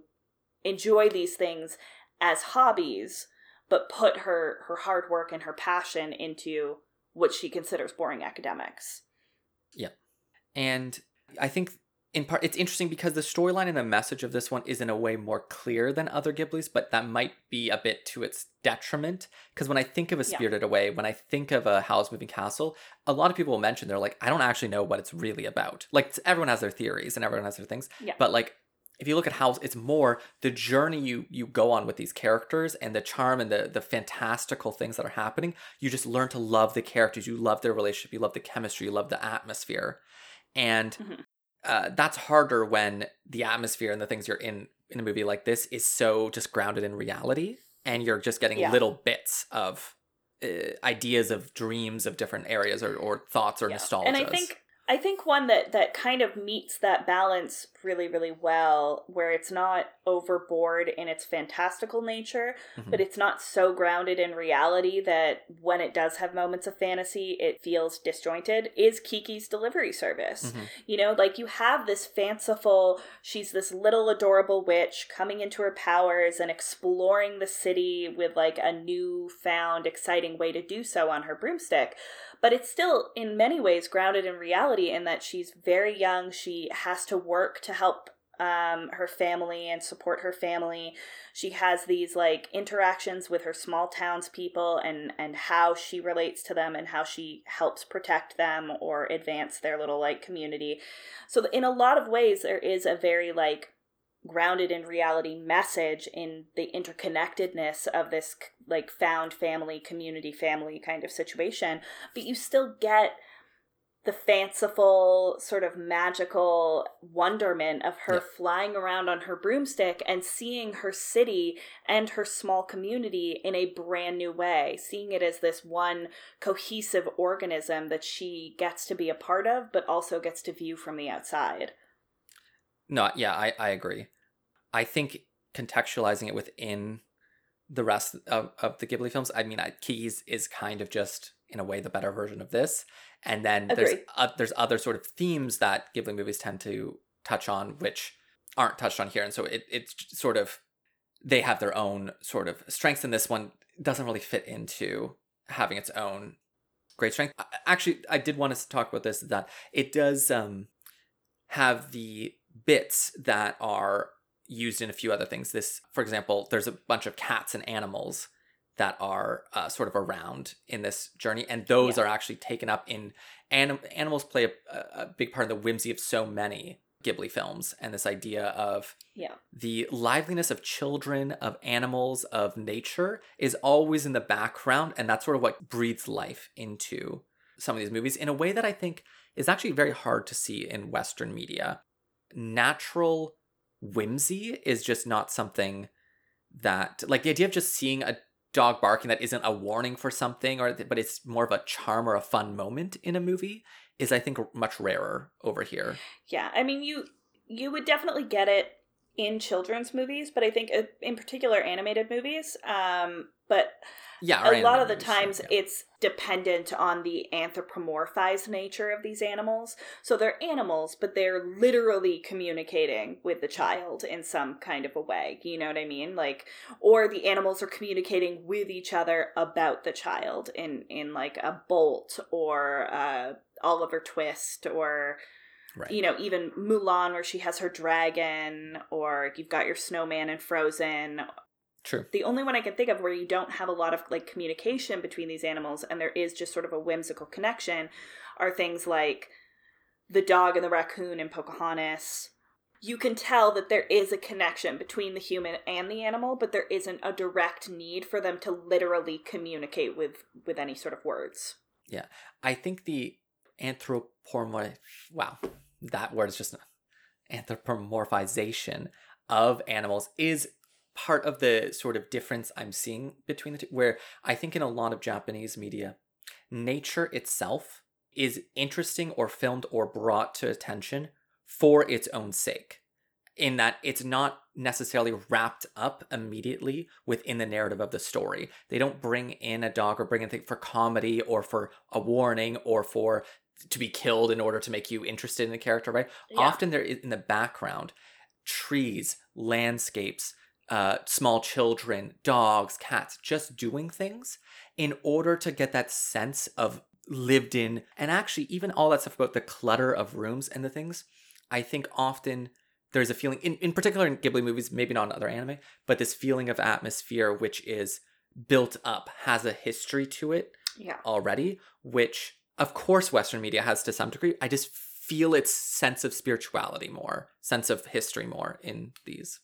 enjoy these things as hobbies but put her her hard work and her passion into what she considers boring academics And I think in part it's interesting because the storyline and the message of this one is in a way more clear than other Ghiblis, but that might be a bit to its detriment. Because when I think of a Yeah. Spirited Away, when I think of a Howl's Moving Castle, a lot of people will mention they're like, I don't actually know what it's really about. Like everyone has their theories and everyone has their things, Yeah. but like if you look at Howl's, it's more the journey you you go on with these characters and the charm and the the fantastical things that are happening. You just learn to love the characters. You love their relationship. You love the chemistry. You love the atmosphere, and Mhm. uh, that's harder when the atmosphere and the things you're in in a movie like this is so just grounded in reality, and you're just getting Yeah. little bits of uh, ideas of dreams of different areas or, or thoughts or Yeah. nostalgia. And I think I think one that that kind of meets that balance really really well where it's not overboard in its fantastical nature Mm-hmm. but it's not so grounded in reality that when it does have moments of fantasy it feels disjointed is Kiki's delivery service. Mhm. You know, like you have this fanciful, she's this little adorable witch coming into her powers and exploring the city with like a new found exciting way to do so on her broomstick. But it's still in many ways grounded in reality in that she's very young, she has to work to help um, her family and support her family. She has these like interactions with her small townspeople and and how she relates to them and how she helps protect them or advance their little like community. So in a lot of ways, there is a very like grounded in reality message in the interconnectedness of this like found family community family kind of situation but you still get the fanciful sort of magical wonderment of her Yeah. flying around on her broomstick and seeing her city and her small community in a brand new way seeing it as this one cohesive organism that she gets to be a part of but also gets to view from the outside No, yeah, I, I agree. I think contextualizing it within the rest of, of the Ghibli films, I mean, I, Kiki's is kind of just, in a way, the better version of this. And then there's uh, there's other sort of themes that Ghibli movies tend to touch on, which aren't touched on here. And so it, it's sort of, they have their own sort of strengths, and this one doesn't really fit into having its own great strength. Actually, I did want us to talk about this, that it does um, have the bits that are used in a few other things. This, for example, there's a bunch of cats and animals that are uh, sort of around in this journey, and those Yeah. are actually taken up in anim- animals play a, a big part in the whimsy of so many Ghibli films, and this idea of yeah the liveliness of children, of animals, of nature is always in the background, and that's sort of what breathes life into some of these movies in a way that I think is actually very hard to see in Western media. Natural whimsy is just not something that, like, the idea of just seeing a dog barking that isn't a warning for something, or but it's more of a charm or a fun moment in a movie, is I think much rarer over here. Yeah, I mean you you would definitely get it in children's movies, but I think uh, in particular animated movies. Um, but Yeah, a lot of the times yeah. it's dependent on the anthropomorphized nature of these animals. So they're animals, but they're literally communicating with the child in some kind of a way. You know what I mean? Like, or the animals are communicating with each other about the child in in like a Bolt or uh, Oliver Twist or right. you know, even Mulan, where she has her dragon, or you've got your snowman in Frozen. True. The only one I can think of where you don't have a lot of like communication between these animals and there is just sort of a whimsical connection are things like the dog and the raccoon in Pocahontas. You can tell that there is a connection between the human and the animal, but there isn't a direct need for them to literally communicate with with any sort of words. Yeah. I think the anthropomorph wow, that word is just anthropomorphization of animals is part of the sort of difference I'm seeing between the two. Where I think in a lot of Japanese media, nature itself is interesting or filmed or brought to attention for its own sake. In that it's not necessarily wrapped up immediately within the narrative of the story. They don't bring in a dog or bring in thing for comedy or for a warning or for to be killed in order to make you interested in the character, right? Yeah. Often there is in the background trees, landscapes, uh, small children, dogs, cats, just doing things in order to get that sense of lived in and actually even all that stuff about the clutter of rooms and the things. I think often there's a feeling in, in particular in Ghibli movies, maybe not in other anime, but this feeling of atmosphere which is built up, has a history to it Yeah. already, which of course Western media has to some degree. I just feel its sense of spirituality more, sense of history more in these.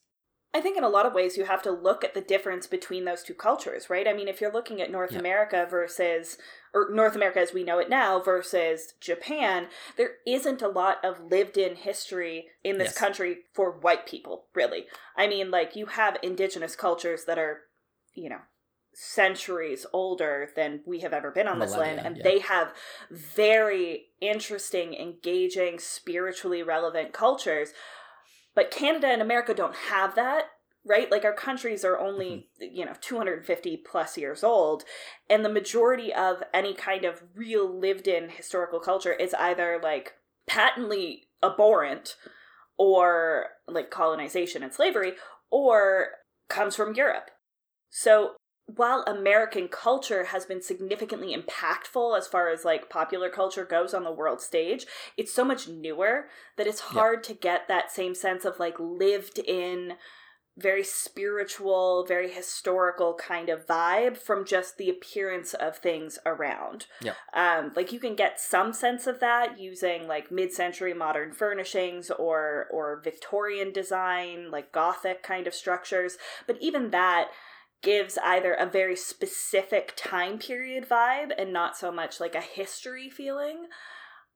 I think in a lot of ways you have to look at the difference between those two cultures, right? I mean, if you're looking at North Yeah. America versus or North America as we know it now versus Japan, there isn't a lot of lived-in history in this Yes. country for white people, really. I mean, like you have indigenous cultures that are, you know, centuries older than we have ever been on this land and yeah. they have very interesting, engaging, spiritually relevant cultures but Canada and America don't have that, right? Like our countries are only, mm-hmm. you know, 250 plus years old, and the majority of any kind of real lived in historical culture is either like patently abhorrent or like colonization and slavery or comes from Europe. So while American culture has been significantly impactful as far as like popular culture goes on the world stage, it's so much newer that it's Yeah. hard to get that same sense of like lived in, very spiritual, very historical kind of vibe from just the appearance of things around. Yeah. Um, like you can get some sense of that using like mid-century modern furnishings or or Victorian design, like Gothic kind of structures. But even that gives either a very specific time period vibe and not so much like a history feeling,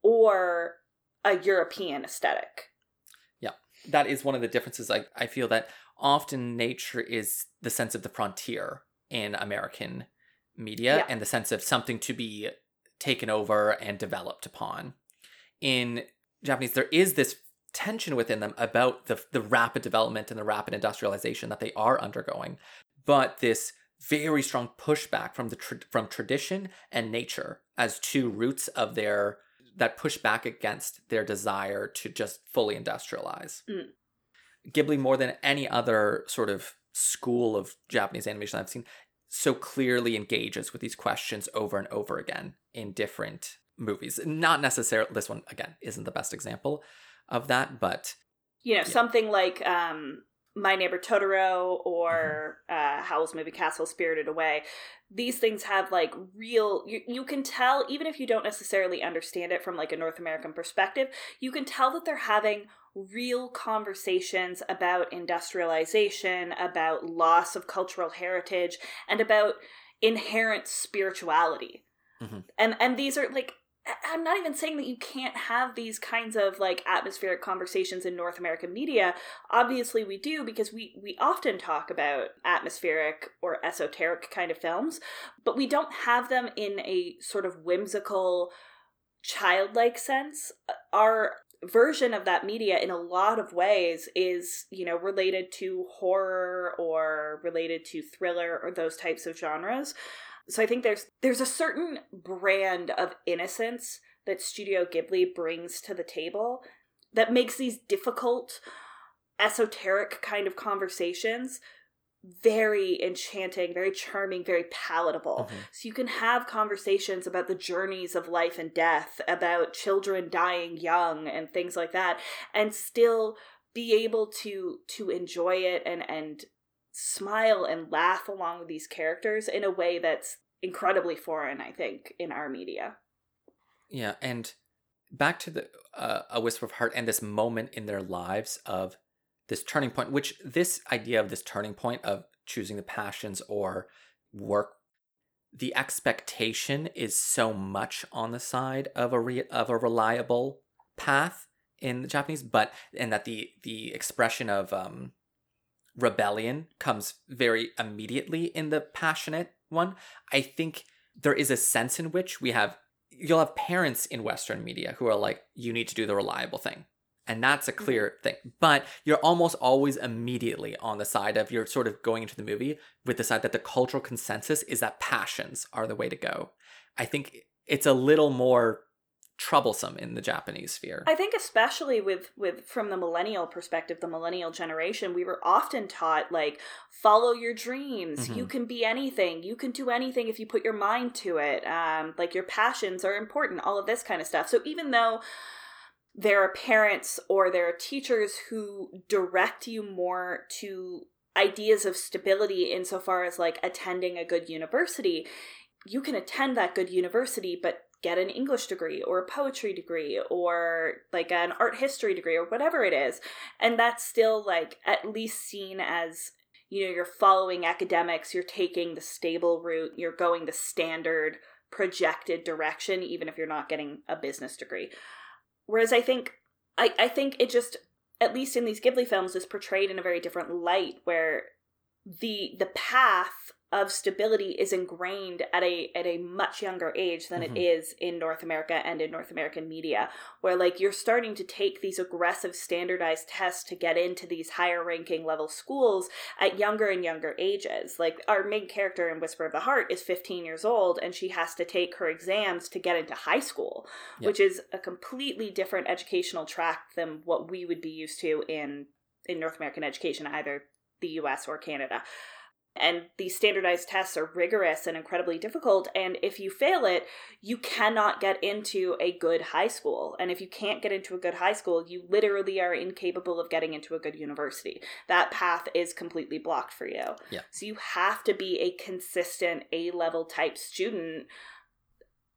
or a European aesthetic. Yeah, that is one of the differences. Like I feel that often nature is the sense of the frontier in American media Yeah. and the sense of something to be taken over and developed upon. In Japanese, there is this tension within them about the the rapid development and the rapid industrialization that they are undergoing, but this very strong pushback from the tra- from tradition and nature as two roots of their that push back against their desire to just fully industrialize. Mm. Ghibli, more than any other sort of school of Japanese animation I've seen, so clearly engages with these questions over and over again in different movies. Not necessarily, this one, again, isn't the best example of that, but You know, Yeah. something like um, My Neighbor Totoro or uh, Howl's Moving Castle Spirited Away. These things have like real, you, you can tell, even if you don't necessarily understand it from like a North American perspective, you can tell that they're having real conversations about industrialization, about loss of cultural heritage, and about inherent spirituality. Mhm. And and these are like I'm not even saying that you can't have these kinds of like atmospheric conversations in North American media. Obviously we do because we we often talk about atmospheric or esoteric kind of films, but we don't have them in a sort of whimsical childlike sense. Our version of that media in a lot of ways is, you know, related to horror or related to thriller or those types of genres. So I think there's there's a certain brand of innocence that Studio Ghibli brings to the table that makes these difficult esoteric kind of conversations very enchanting, very charming, very palatable. Mhm. So you can have conversations about the journeys of life and death, about children dying young and things like that, and still be able to to enjoy it and and smile and laugh along with these characters in a way that's incredibly foreign, I think, in our media. Yeah, and back to the uh, a whisper of heart and this moment in their lives of this turning point, which this idea of this turning point of choosing the passions or work, the expectation is so much on the side of a re- of a reliable path in the Japanese, but and that the the expression of um rebellion comes very immediately in the passionate one. I think there is a sense in which we have you'll have parents in western media who are like you need to do the reliable thing. And that's a mm-hmm. clear thing. But you're almost always immediately on the side of you're sort of going into the movie with the side that the cultural consensus is that passions are the way to go. I think it's a little more troublesome in the japanese sphere I think especially with with from the millennial perspective, the millennial generation, we were often taught like follow your dreams. You can be anything. You can do anything if you put your mind to it. Um, like your passions are important. All of this kind of stuff. So even though there are parents or there are teachers who direct you more to ideas of stability insofar as like attending a good university, you can attend that good university, but get an English degree or a poetry degree or like an art history degree or whatever it is. And that's still like at least seen as you know, you're following academics, you're taking the stable route, you're going the standard projected direction, even if you're not getting a business degree. Whereas I think I, I think it just at least in these Ghibli films is portrayed in a very different light where the the path of stability is ingrained at a at a much younger age than Mhm. it is in North America and in North American media where like you're starting to take these aggressive standardized tests to get into these higher ranking level schools at younger and younger ages like our main character in Whisper of the Heart is 15 years old and she has to take her exams to get into high school Yeah. which is a completely different educational track than what we would be used to in in North American education either the US or Canada And these standardized tests are rigorous and incredibly difficult. And if you fail it, you cannot get into a good high school. And if you can't get into a good high school, you literally are incapable of getting into a good university. That path is completely blocked for you. Yeah. So you have to be a consistent A level type student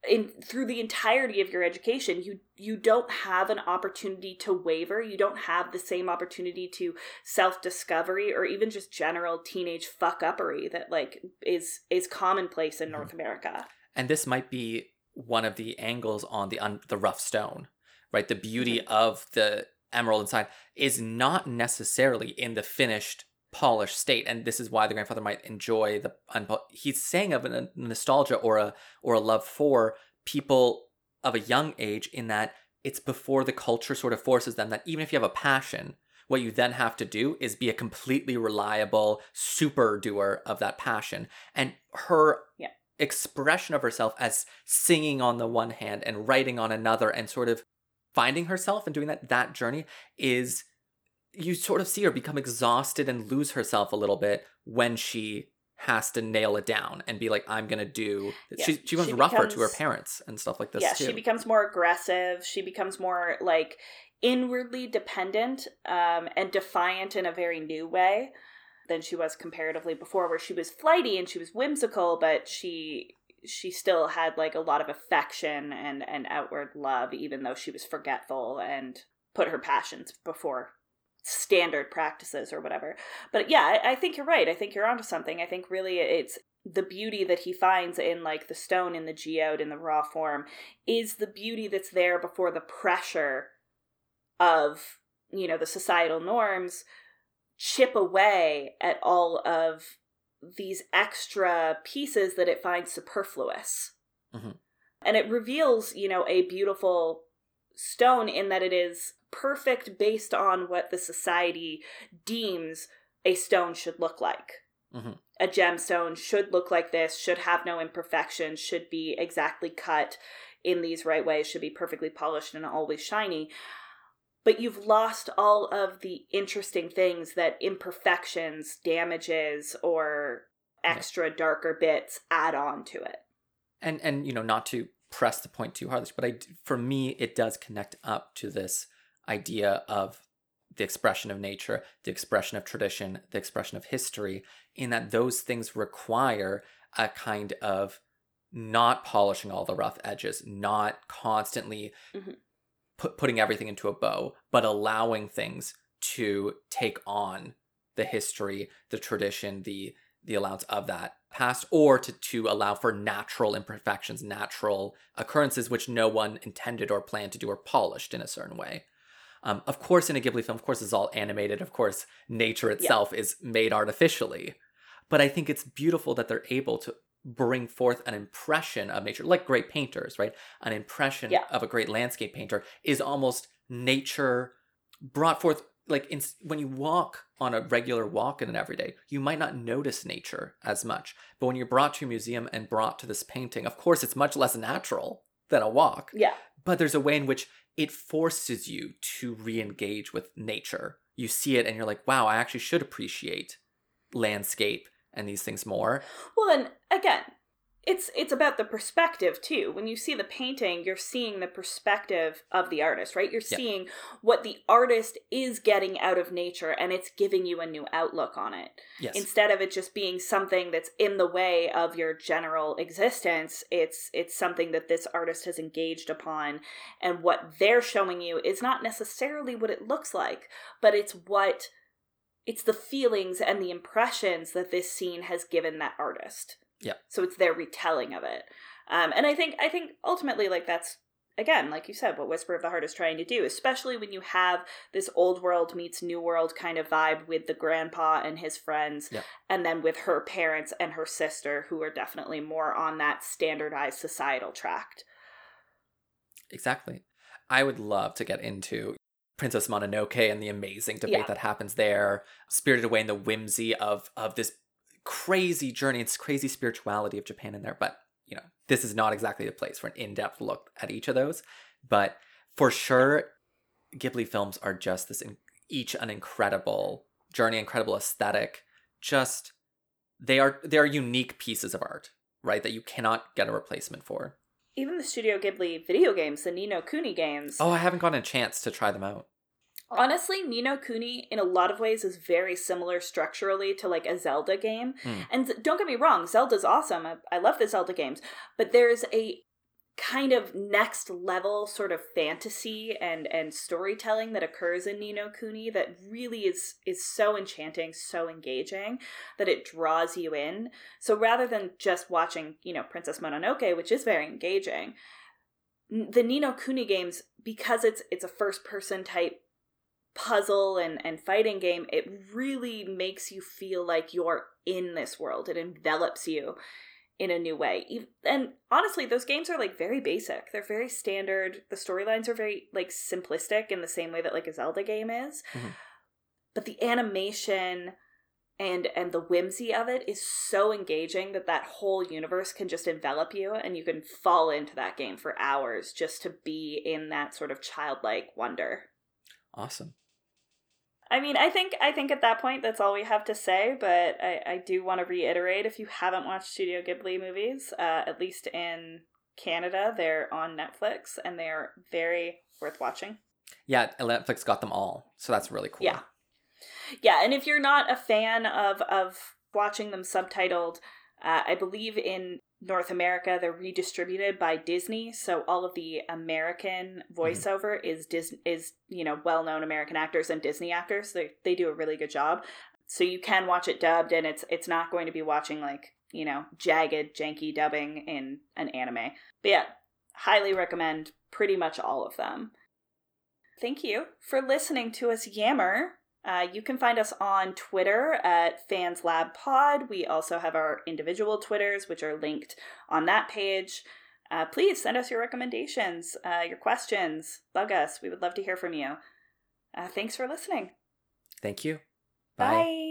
in through the entirety of your education you you don't have an opportunity to waver. You don't have the same opportunity to self discovery or even just general teenage fuck uppery that like is is commonplace in Mhm. North America. And this might be one of the angles on the un- the rough stone right? The beauty of the emerald inside is not necessarily in the finished polished state and this is why the grandfather might enjoy the unpo- he's saying of a nostalgia or a or a love for people of a young age in that it's before the culture sort of forces them that even if you have a passion what you then have to do is be a completely reliable super doer of that passion and her Yeah. expression of herself as singing on the one hand and writing on another and sort of finding herself and doing that that journey is you sort of see her become exhausted and lose herself a little bit when she has to nail it down and be like i'm gonna do Yeah, she, she becomes she rougher to her parents and stuff like this yeah too. she becomes more aggressive she becomes more like inwardly dependent um, and defiant in a very new way than she was comparatively before where she was flighty and she was whimsical but she she still had like a lot of affection and and outward love even though she was forgetful and put her passions before standard practices or whatever. But yeah I, I think you're right. I think you're onto something. I think really it's the beauty that he finds in like the stone in the geode in the raw form is the beauty that's there before the pressure of you know the societal norms chip away at all of these extra pieces that it finds superfluous. Mhm. and it reveals you know a beautiful stone in that it is perfect based on what the society deems a stone should look like Mhm. a gemstone should look like this, should have no imperfections, should be exactly cut in these right ways, should be perfectly polished and always shiny. But you've lost all of the interesting things that imperfections, damages, or extra darker bits add on to it. and and you know not to press the point too hard but i for me it does connect up to this idea of the expression of nature the expression of tradition the expression of history in that those things require a kind of not polishing all the rough edges not constantly Mhm. put, putting everything into a bow but allowing things to take on the history the tradition the the allowance of that past or to, to allow for natural imperfections natural occurrences which no one intended or planned to do or polished in a certain way. Um, of course in a ghibli film of course it's all animated. Of course nature itself is made artificially. But i think it's beautiful that they're able to bring forth an impression of nature like great painters right? An impression Yeah. of a great landscape painter is almost nature brought forth like in, when you walk on a regular walk in an everyday you might not notice nature as much. But when you're brought to a museum and brought to this painting of course it's much less natural than a walk. Yeah. but there's a way in which it forces you to re-engage with nature. You see it and you're like wow i actually should appreciate landscape and these things more. Well, and again, it's it's about the perspective too. When you see the painting, you're seeing the perspective of the artist, right? You're Yeah. seeing what the artist is getting out of nature and it's giving you a new outlook on it. yes Instead of it just being something that's in the way of your general existence, it's it's something that this artist has engaged upon and what they're showing you is not necessarily what it looks like, but it's what it's the feelings and the impressions that this scene has given that artist. Yeah. So it's their retelling of it. Um, and I think I think ultimately like that's again, like you said, what Whisper of the Heart is trying to do, especially when you have this old world meets new world kind of vibe with the grandpa and his friends, Yeah. and then with her parents and her sister, who are definitely more on that standardized societal tract. Exactly. I would love to get into Princess Mononoke and the amazing debate Yeah. that happens there, spirited away in the whimsy of of this crazy journey, it's crazy spirituality of Japan in there. But you know, this is not exactly the place for an in-depth look at each of those. But for sure, Ghibli films are just this in, each an incredible journey, incredible aesthetic, just they are they are unique pieces of art, right? That you cannot get a replacement for. Even the Studio Ghibli video games, the Ni no Kuni games. Oh, I haven't gotten a chance to try them out. Honestly, Ni no Kuni in a lot of ways is very similar structurally to like a Zelda game. Hmm. And don't get me wrong, Zelda's awesome. I, I love the Zelda games, but there's a kind of next level sort of fantasy and and storytelling that occurs in Ni no Kuni that really is is so enchanting, so engaging that it draws you in. So rather than just watching, you know, Princess Mononoke, which is very engaging, the Ni no Kuni games because it's it's a first person type puzzle and and fighting game, it really makes you feel like you're in this world. It envelops you in a new way. And honestly, those games are like very basic. They're very standard. The storylines are very like simplistic in the same way that like a Zelda game is. Mhm. But the animation and and the whimsy of it is so engaging that that whole universe can just envelop you and you can fall into that game for hours just to be in that sort of childlike wonder. Awesome. I mean, I think I think at that point that's all we have to say. But I, I do want to reiterate: if you haven't watched Studio Ghibli movies, uh, at least in Canada, they're on Netflix and they are very worth watching. Yeah, Netflix got them all, so that's really cool. Yeah. Yeah, and if you're not a fan of of watching them subtitled, uh, I believe in North America they're redistributed by Disney, so all of the American mhm. voiceover is Dis- is you know well known American actors and Disney actors. They they do a really good job, so you can watch it dubbed, and it's it's not going to be watching like you know jagged janky dubbing in an anime. But yeah, highly recommend pretty much all of them. Thank you for listening to us yammer. Uh, you can find us on Twitter at Fans Lab Pod. We also have our individual Twitters, which are linked on that page. Uh, please send us your recommendations, uh, your questions, bug us. We would love to hear from you. Uh, thanks for listening. Thank you. Bye.